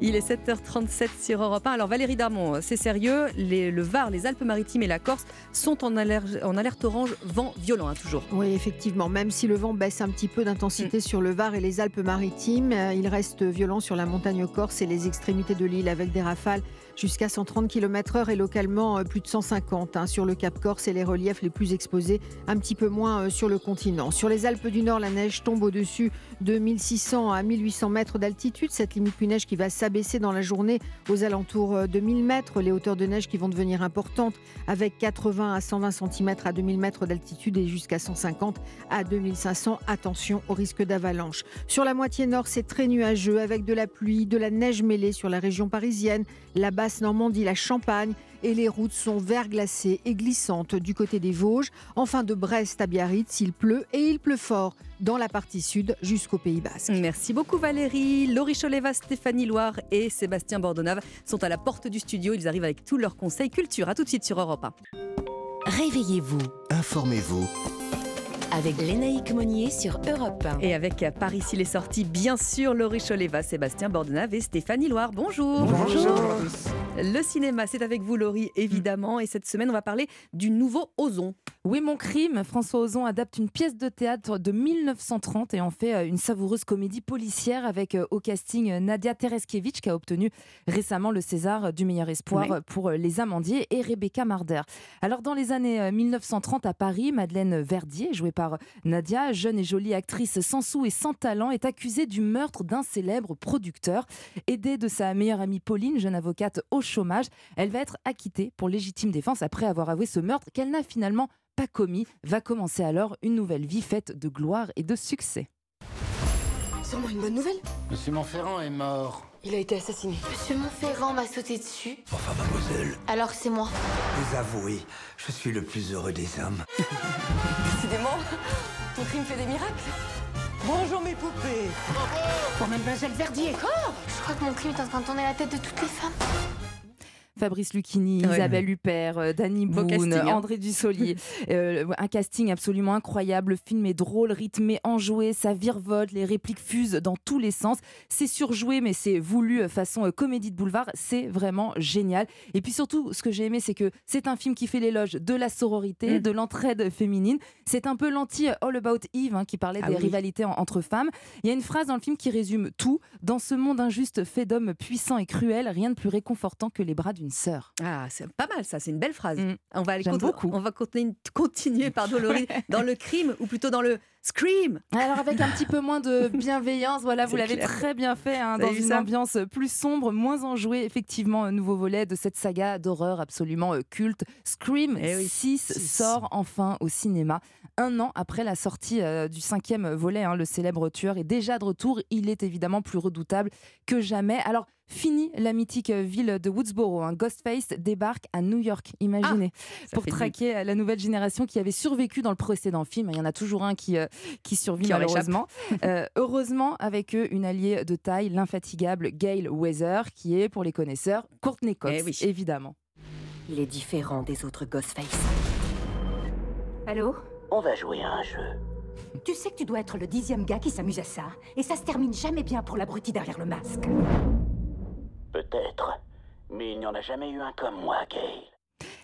Il est 7h37 sur Europe 1. Alors Valérie Darmon, c'est sérieux? Les- le Var, les Alpes-Maritimes et la Corse sont en, alerte- en alerte orange, vent violent, hein, toujours. Oui, effectivement, même si le vent baisse un petit peu d'intensité Mm. sur le Var et les Alpes-Maritimes, euh, il reste violent sur la montagne corse et les extrémités de l'île avec des rafales jusqu'à 130 km/h et localement euh, plus de 150 hein, sur le Cap Corse et les reliefs les plus exposés, un petit peu moins euh, sur le continent. Sur les Alpes du Nord, la neige tombe au-dessus de 1600 à 1800 mètres d'altitude. Cette limite plus neige qui va s'abaisser dans la journée aux alentours euh, de 1000 mètres. Les hauteurs de neige qui vont devenir importantes avec 80 à 120 cm à 2000 mètres d'altitude et jusqu'à 150 à 2500. Attention au risque d'avalanche. Sur la moitié nord, c'est très nuageux avec de la pluie, de la neige mêlée sur la région parisienne, Normandie, la Champagne et les routes sont verglacées et glissantes du côté des Vosges. Enfin de Brest à Biarritz, il pleut et il pleut fort dans la partie sud jusqu'au Pays Basque. Merci beaucoup Valérie. Laurie Choleva, Stéphanie Loire et Sébastien Bordonave sont à la porte du studio. Ils arrivent avec tous leurs conseils culture. À tout de suite sur Europe 1. Réveillez-vous Informez-vous. Avec Lénaïque Monnier sur Europe 1. Et avec Paris, il est sorti, bien sûr, Laurie Choleva, Sébastien Bordonave et Stéphanie Loire. Bonjour. Le cinéma, c'est avec vous, Laurie, évidemment. Et cette semaine, on va parler du nouveau Ozon. Oui, mon crime. François Ozon adapte une pièce de théâtre de 1930 et en fait euh, une savoureuse comédie policière avec euh, au casting euh, Nadia Tereskiewicz qui a obtenu récemment le César du meilleur espoir pour Les Amandiers et Rebecca Marder. Alors dans les années euh, 1930 à Paris, Madeleine Verdier, jouée par Nadia, jeune et jolie actrice sans sou et sans talent, est accusée du meurtre d'un célèbre producteur. Aidée de sa meilleure amie Pauline, jeune avocate au chômage, elle va être acquittée pour légitime défense après avoir avoué ce meurtre qu'elle n'a finalement pas commis. Va commencer alors une nouvelle vie faite de gloire et de succès. Sûrement une bonne nouvelle. Monsieur Montferrand est mort. Il a été assassiné. Monsieur Montferrand m'a sauté dessus. Enfin, mademoiselle, Alors c'est moi. vous avouez, je suis le plus heureux des hommes. Décidément, ton crime fait des miracles. Bonjour mes poupées. Pour Mademoiselle Verdier. Quoi Je crois que mon crime est en train de tourner la tête de toutes les femmes. Fabrice Lucchini, Ouais. Isabelle Huppert, euh, Danny Boone, casting, hein. André Dussolier. Euh, un casting absolument incroyable. Le film est drôle, rythmé, enjoué, ça virevolte, les répliques fusent dans tous les sens. C'est surjoué, mais c'est voulu euh, façon comédie de boulevard. C'est vraiment génial. Et puis surtout, ce que j'ai aimé, c'est que c'est un film qui fait l'éloge de la sororité, Mm. de l'entraide féminine. C'est un peu l'anti All About Eve hein, qui parlait Ah des oui. rivalités en- entre femmes. Il y a une phrase dans le film qui résume tout. Dans ce monde injuste fait d'hommes puissants et cruels, rien de plus réconfortant que les bras d'une sœur. Ah, c'est pas mal ça, c'est une belle phrase. On va aller beaucoup. On va continuer, continuer pardon, Laurie, dans le crime ou plutôt dans le scream. Alors avec un petit peu moins de bienveillance, voilà, vous l'avez très bien fait, hein, dans une ambiance plus sombre, moins enjouée. Effectivement, un nouveau volet de cette saga d'horreur absolument euh, culte. Scream Eh oui, 6 sort enfin au cinéma. Un an après la sortie euh, du cinquième volet, hein, le célèbre tueur est déjà de retour. Il est évidemment plus redoutable que jamais. Alors, fini la mythique ville de Woodsboro. hein. Ghostface débarque à New York, imaginez, pour fait du- traquer la nouvelle génération qui avait survécu dans le précédent film. Il y en a toujours un qui, euh, qui survit Qui malheureusement. Euh, heureusement, avec eux, une alliée de taille, l'infatigable Gail Weather, qui est, pour les connaisseurs, Courtney Cox, Eh oui. évidemment. Il est différent des autres Ghostface. Allô? On va jouer à un jeu. Tu sais que tu dois être le dixième gars qui s'amuse à ça. Et ça se termine jamais bien pour l'abruti derrière le masque. Peut-être. Mais il n'y en a jamais eu un comme moi, Gail.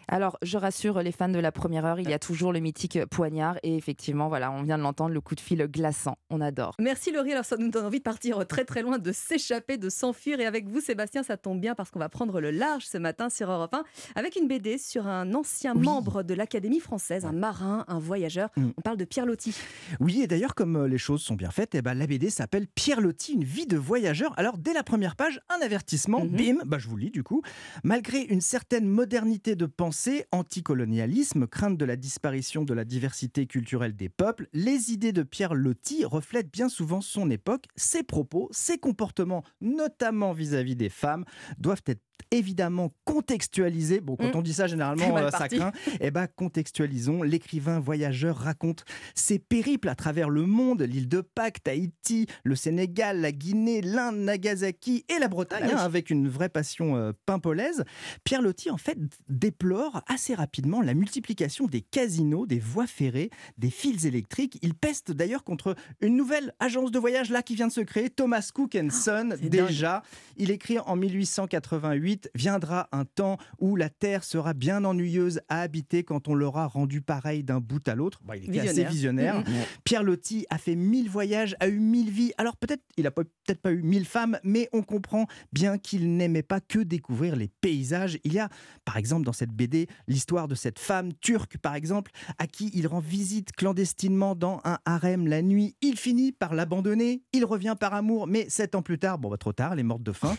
Alors, je rassure les fans de la première heure, il y a toujours le mythique poignard. Et effectivement, voilà, on vient de l'entendre, le coup de fil glaçant. On adore. Merci Laurie, alors ça nous donne envie de partir très très loin, de s'échapper, de s'enfuir. Et avec vous Sébastien, ça tombe bien parce qu'on va prendre le large ce matin sur Europe 1 avec une BD sur un ancien membre de l'Académie française, un marin, un voyageur. Mm. On parle de Pierre Loti. Oui, et d'ailleurs, comme euh, les choses sont bien faites, eh ben, la BD s'appelle Pierre Loti, une vie de voyageur. Alors, dès la première page, un avertissement, Mhm. bim, bah, je vous lis du coup. Malgré une certaine modernité de pensée, anticolonialisme, crainte de la disparition de la diversité culturelle des peuples, les idées de Pierre Loti reflètent bien souvent son époque. Ses propos, ses comportements, notamment vis-à-vis des femmes, doivent être évidemment contextualisés. Bon, quand Mm. on dit ça, généralement, euh, ça craint. Eh ben, contextualisons. L'écrivain voyageur raconte ses périples à travers le monde, l'île de Pâques, Tahiti, le Sénégal, la Guinée, l'Inde, Nagasaki et la Bretagne, Ah oui. hein, avec une vraie passion euh, pimpolaise. Pierre Loti, en fait, déplore assez rapidement la multiplication des casinos, des voies ferrées, des fils électriques. Il peste d'ailleurs contre une nouvelle agence de voyage là qui vient de se créer, Thomas Cook and Son. c'est déjà, il écrit en 1888 Viendra un temps où la terre sera bien ennuyeuse à habiter quand on l'aura rendue pareille d'un bout à l'autre. Bah, il était assez Visionnaire. visionnaire. Mhm. Pierre Loti a fait mille voyages, a eu mille vies. Alors peut-être, il a pas- peut-être pas eu mille femmes, mais on comprend bien qu'il n'aimait pas que découvrir les paysages. Il y a, par exemple, dans cette BD, l'histoire de cette femme turque, par exemple, à qui il rend visite clandestinement dans un harem la nuit. Il finit par l'abandonner. Il revient par amour, mais sept ans plus tard, bon, bah, trop tard, elle est morte de faim.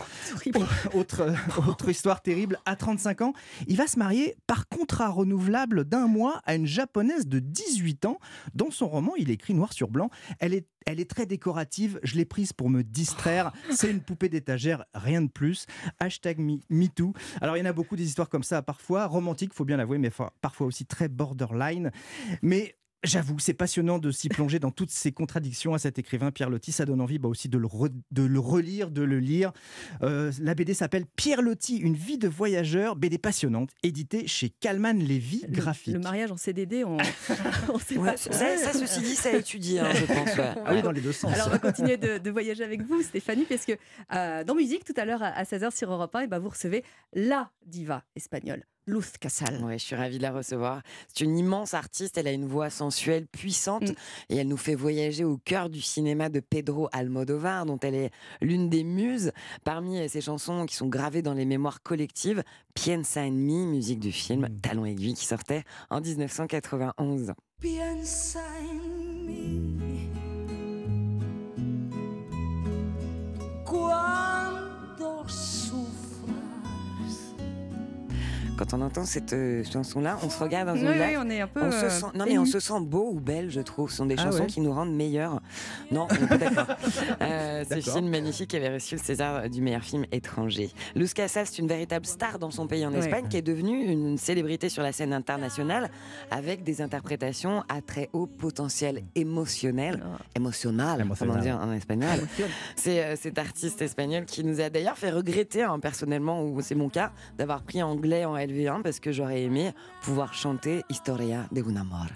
autre, autre histoire terrible, à 35 ans, il va se marier par contrat renouvelable d'un mois à une japonaise de 18 ans. Dans son roman, il écrit noir sur blanc, elle est, elle est très décorative, je l'ai prise pour me distraire, c'est une poupée d'étagère, rien de plus. Hashtag me- MeToo. Alors il y en a beaucoup des histoires comme ça, parfois romantiques, faut bien l'avouer, mais parfois aussi très borderline. Mais J'avoue, c'est passionnant de s'y plonger dans toutes ces contradictions à cet écrivain Pierre Loti. Ça donne envie bah, aussi de le, re- de le relire, de le lire. Euh, la BD s'appelle Pierre Loti, une vie de voyageur, BD passionnante, éditée chez Calman Lévy Graphique. Le, mariage en CDD, on, on sait Ouais, pas. ça- ça, ceci dit, ça a étudié, hein, je pense, ouais. Ah oui, dans les deux sens. Alors, on va continuer de, de voyager avec vous, Stéphanie, parce que euh, dans musique, tout à l'heure à, 16h sur Europe 1, et ben, vous recevez la diva espagnole, Luz Casal. Ouais, je suis ravie de la recevoir. C'est une immense artiste, elle a une voix sensuelle, puissante, et elle nous fait voyager au cœur du cinéma de Pedro Almodovar, dont elle est l'une des muses. Parmi euh, ses chansons qui sont gravées dans les mémoires collectives, Piensa en mi, musique du film Talon aiguille, qui sortait en 1991. Piensa en mí cuando Quand on entend cette euh, chanson-là, on se regarde dans Oui, une oui, glace, on est un peu, on se euh, sent, non mais on se sent beau ou belle, je trouve. Ce sont des Ah chansons ouais qui nous rendent meilleurs. Non, on est d'accord. Euh, ce film magnifique avait reçu le César du meilleur film étranger. Luz Casal, c'est une véritable star dans son pays en Ouais. Espagne, qui est devenue une célébrité sur la scène internationale avec des interprétations à très haut potentiel émotionnel, émotionnel, comment dire en espagnol. C'est euh, cet artiste espagnol qui nous a d'ailleurs fait regretter, hein, personnellement, ou c'est mon cas, d'avoir pris anglais en LV1 parce que j'aurais aimé pouvoir chanter Historia de un amor.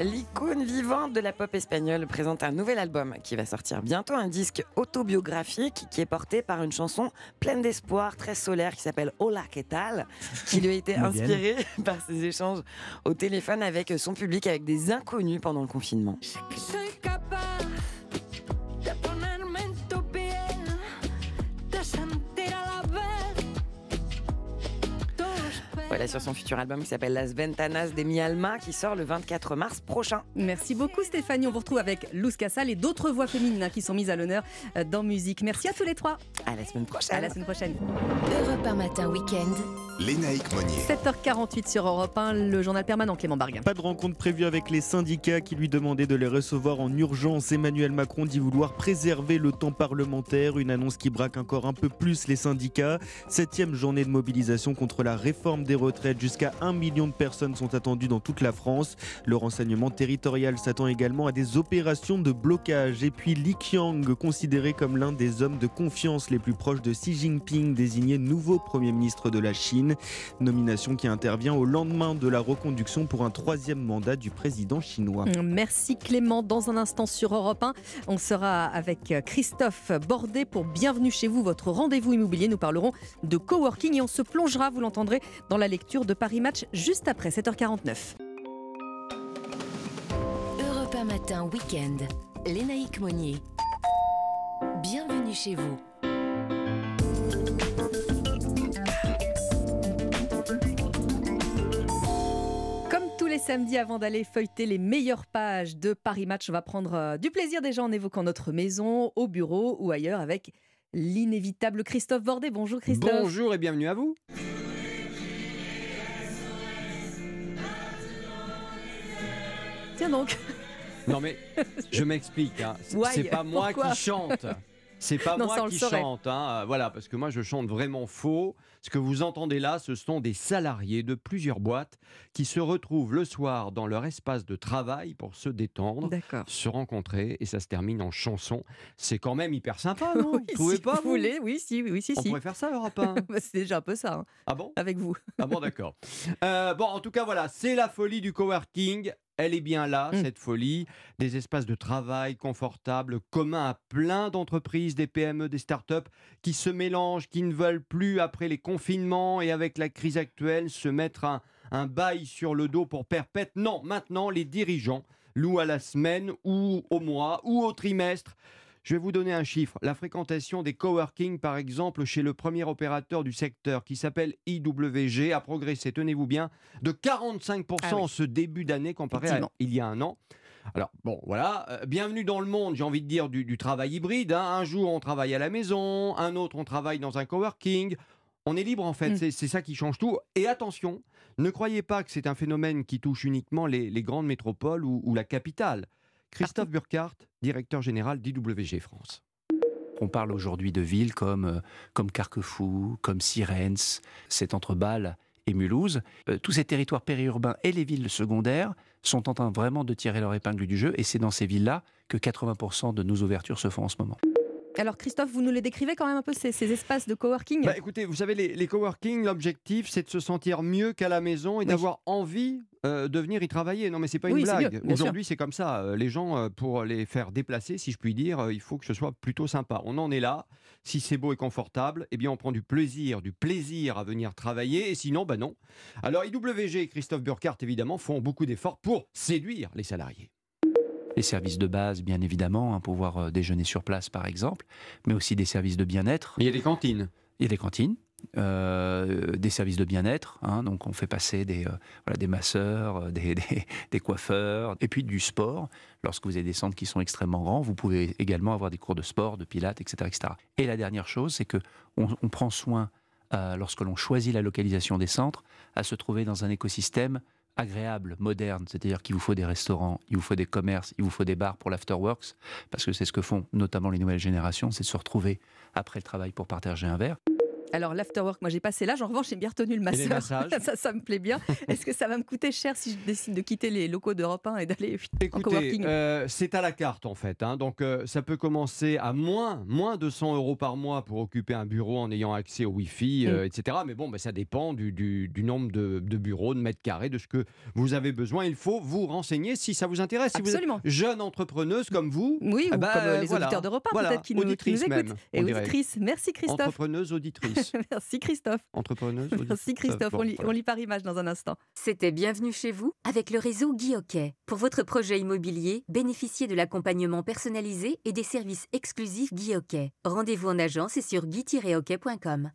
L'icône vivante de la pop espagnole présente un nouvel album qui va sortir bientôt, un disque autobiographique qui est porté par une chanson pleine d'espoir, très solaire, qui s'appelle Hola, ¿qué tal? Qui lui a été inspirée par ses échanges au téléphone avec son public, avec des inconnus pendant le confinement. Voilà sur son futur album qui s'appelle Las Ventanas de mi Alma qui sort le 24 mars prochain. Merci beaucoup Stéphanie. On vous retrouve avec Luz Casal et d'autres voix féminines hein, qui sont mises à l'honneur euh, dans musique. Merci à tous les trois. À la semaine prochaine. À la semaine prochaine. Europe 1 matin week-end. Lénaïque Monnier. 7h48 sur Europe 1, le journal permanent Clément Barguin. Pas de rencontre prévue avec les syndicats qui lui demandaient de les recevoir en urgence. Emmanuel Macron dit vouloir préserver le temps parlementaire, une annonce qui braque encore un peu plus les syndicats. Septième journée de mobilisation contre la réforme des retraites. Jusqu'à un million de personnes sont attendues dans toute la France. Le renseignement territorial s'attend également à des opérations de blocage. Et puis Li Qiang, considéré comme l'un des hommes de confiance les plus proches de Xi Jinping, désigné nouveau Premier ministre de la Chine. Nomination qui intervient au lendemain de la reconduction pour un troisième mandat du président chinois. Merci Clément. Dans un instant sur Europe 1, on sera avec Christophe Bordet pour Bienvenue chez vous, votre rendez-vous immobilier. Nous parlerons de coworking et on se plongera, vous l'entendrez, dans la lecture de Paris Match juste après 7h49. Europe 1 matin week-end. Lénaïque Monnier. Bienvenue chez vous. Samedis, avant d'aller feuilleter les meilleures pages de Paris Match, on va prendre euh, du plaisir déjà en évoquant notre maison, au bureau ou ailleurs avec l'inévitable Christophe Bordet. Bonjour Christophe. Bonjour et bienvenue à vous. Tiens donc. Non mais je m'explique. hein. C'est- pas moi Pourquoi qui chante. C'est pas Non, moi qui chante. hein. Voilà, parce que moi je chante vraiment faux. Ce que vous entendez là, ce sont des salariés de plusieurs boîtes qui se retrouvent le soir dans leur espace de travail pour se détendre, se rencontrer et ça se termine en chanson. C'est quand même hyper sympa, non Oui, Vous trouvez si pas vous voulez, oui, si, oui, si, On si. pourrait faire ça, Europe 1 Bah, C'est déjà un peu ça. hein, Ah bon? Avec vous. Ah bon, d'accord. Euh, bon, en tout cas, voilà, c'est la folie du coworking. Elle est bien là, Mm. cette folie. Des espaces de travail confortables, communs à plein d'entreprises, des PME, des startups, qui se mélangent, qui ne veulent plus, après les confinements et avec la crise actuelle, se mettre un, un bail sur le dos pour perpète. Non, maintenant, les dirigeants louent à la semaine ou au mois ou au trimestre. Je vais vous donner un chiffre. La fréquentation des coworking, par exemple, chez le premier opérateur du secteur qui s'appelle IWG a progressé, tenez-vous bien, de 45% Ah oui. en ce début d'année comparé à il y a un an. Alors, bon, voilà. euh, bienvenue dans le monde, j'ai envie de dire, du, du travail hybride. hein. Un jour, on travaille à la maison, un autre, on travaille dans un coworking. On est libre, en fait. Mm. C'est- C'est ça qui change tout. Et attention, ne croyez pas que c'est un phénomène qui touche uniquement les, les grandes métropoles ou, ou la capitale. Christophe Burkhardt, directeur général d'IWG France. On parle aujourd'hui de villes comme, euh, comme Carquefou, comme Sirens, c'est entre Bâle et Mulhouse. Euh, tous ces territoires périurbains et les villes secondaires sont en train vraiment de tirer leur épingle du jeu et c'est dans ces villes-là que 80% de nos ouvertures se font en ce moment. Alors Christophe, vous nous les décrivez quand même un peu ces, ces espaces de coworking Bah, écoutez, vous savez, les, les coworking, l'objectif, c'est de se sentir mieux qu'à la maison et Oui. d'avoir envie euh, de venir y travailler. Non, mais c'est pas une Oui, blague. Aujourd'hui, c'est comme ça. Euh, Les gens, euh, pour les faire déplacer, si je puis dire, il faut que ce soit plutôt sympa. On en est là. Si c'est beau et confortable, eh bien, on prend du plaisir, du plaisir à venir travailler. Et sinon, bah non. Alors, IWG et Christophe Burkhardt, évidemment, font beaucoup d'efforts pour séduire les salariés. Les services de base, bien évidemment, hein, pouvoir euh, déjeuner sur place par exemple, mais aussi des services de bien-être. Il y a des cantines. Il y a des cantines. euh, des services de bien-être, hein, donc on fait passer des, euh, voilà, des masseurs, des, des- des coiffeurs, et puis du sport. Lorsque vous avez des centres qui sont extrêmement grands, vous pouvez également avoir des cours de sport, de pilates, etc. etc. Et la dernière chose, c'est que on, on prend soin, euh, lorsque l'on choisit la localisation des centres, à se trouver dans un écosystème agréable, moderne, c'est-à-dire qu'il vous faut des restaurants, il vous faut des commerces, il vous faut des bars pour l'afterworks, parce que c'est ce que font notamment les nouvelles générations, c'est de se retrouver après le travail pour partager un verre. Alors l'afterwork, moi j'ai passé l'âge. En revanche, j'ai bien retenu le massages ça, ça me plaît bien. Est-ce que ça va me coûter cher si je décide de quitter les locaux d'Europe 1 et d'aller en coworking euh, c'est à la carte en fait. hein. Donc euh, ça peut commencer à moins, moins de 100 euros par mois pour occuper un bureau en ayant accès au Wi-Fi, euh, etc. Mais bon, bah, ça dépend du, du- du nombre de, de bureaux, de mètres carrés, de ce que vous avez besoin. Il faut vous renseigner si ça vous intéresse. Si Absolument. vous êtes jeune entrepreneuse comme vous, Oui, ou eh ben, comme les voilà. auditeurs d'Europe 1 Voilà. peut-être qui nous, qui nous Auditrice écoutent. même, et auditrices. Merci Christophe. Entrepreneuse, auditrice. Merci Christophe. Entrepreneuse. Merci Christophe. Bon, on, lit, voilà. on lit par image dans un instant. C'était Bienvenue chez vous avec le réseau Guy Hockey. Pour votre projet immobilier, bénéficiez de l'accompagnement personnalisé et des services exclusifs Guy Hockey. Rendez-vous en agence et sur guy-hockey.com.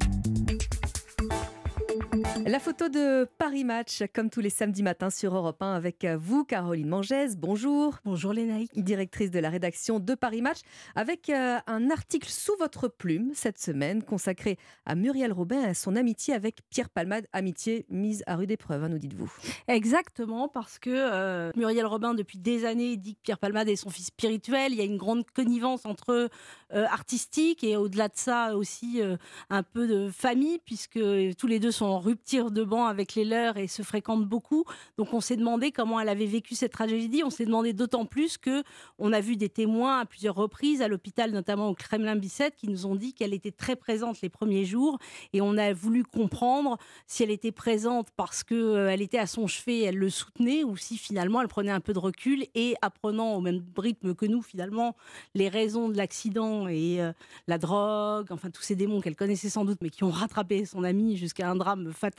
La photo de Paris Match, comme tous les samedis matins sur Europe 1, avec vous, Caroline Mangès. Bonjour. Bonjour Lénaïque. Directrice de la rédaction de Paris Match, avec euh, un article sous votre plume cette semaine consacré à Muriel Robin et à son amitié avec Pierre Palmade. Amitié mise à rude épreuve, hein, nous dites-vous. Exactement, parce que euh, Muriel Robin, depuis des années, dit que Pierre Palmade est son fils spirituel. Il y a une grande connivence entre eux euh, artistique et au-delà de ça aussi euh, un peu de famille, puisque tous les deux sont en rupture de banc avec les leurs et se fréquentent beaucoup. Donc on s'est demandé comment elle avait vécu cette tragédie. On s'est demandé d'autant plus que on a vu des témoins à plusieurs reprises à l'hôpital, notamment au Kremlin Bicêtre, qui nous ont dit qu'elle était très présente les premiers jours et on a voulu comprendre si elle était présente parce que euh, elle était à son chevet, elle le soutenait, ou si finalement elle prenait un peu de recul et apprenant au même rythme que nous finalement les raisons de l'accident et euh, la drogue, enfin tous ces démons qu'elle connaissait sans doute, mais qui ont rattrapé son amie jusqu'à un drame fatal,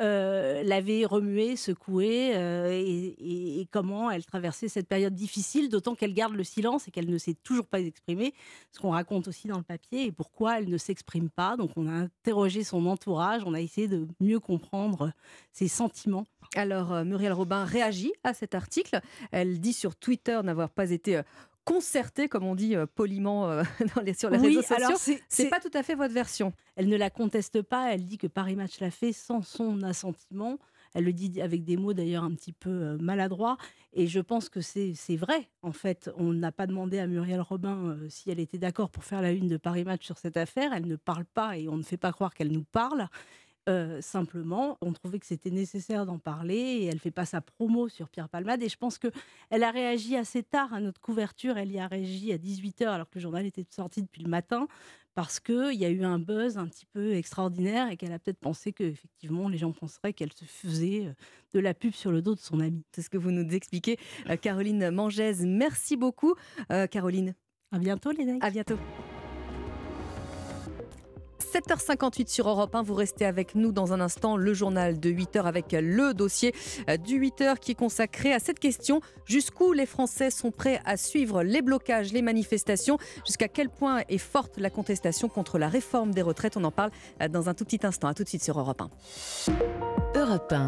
euh, l'avait remuée, secouée, euh, et, et- comment elle traversait cette période difficile, d'autant qu'elle garde le silence et qu'elle ne s'est toujours pas exprimée, ce qu'on raconte aussi dans le papier, et pourquoi elle ne s'exprime pas. Donc on a interrogé son entourage, on a essayé de mieux comprendre ses sentiments. Alors, euh, Muriel Robin réagit à cet article. Elle dit sur Twitter n'avoir pas été concertée, comme on dit euh, poliment euh, dans les- sur les Oui, réseaux sociaux. alors c'est- pas tout à fait votre version. Elle ne la conteste pas, elle dit que Paris Match l'a fait sans son assentiment. Elle le dit avec des mots d'ailleurs un petit peu euh, maladroits. Et je pense que c'est c'est vrai. En fait, on n'a pas demandé à Muriel Robin euh, si elle était d'accord pour faire la une de Paris Match sur cette affaire. Elle ne parle pas et on ne fait pas croire qu'elle nous parle. Euh, simplement, on trouvait que c'était nécessaire d'en parler et elle fait pas sa promo sur Pierre Palmade. Et je pense que elle a réagi assez tard à notre couverture. Elle y a réagi à 18h alors que le journal était sorti depuis le matin parce qu'il y a eu un buzz un petit peu extraordinaire et qu'elle a peut-être pensé que effectivement les gens penseraient qu'elle se faisait de la pub sur le dos de son ami. C'est ce que vous nous expliquez, euh, Caroline Mangès. Merci beaucoup, euh, Caroline. À bientôt, les À bientôt. 7h58 sur Europe 1, vous restez avec nous dans un instant, le journal de 8h avec le dossier euh, du 8h qui est consacré à cette question, jusqu'où les Français sont prêts à suivre les blocages, les manifestations, jusqu'à quel point est forte la contestation contre la réforme des retraites, on en parle euh, dans un tout petit instant, à tout de suite sur Europe 1. Europe 1.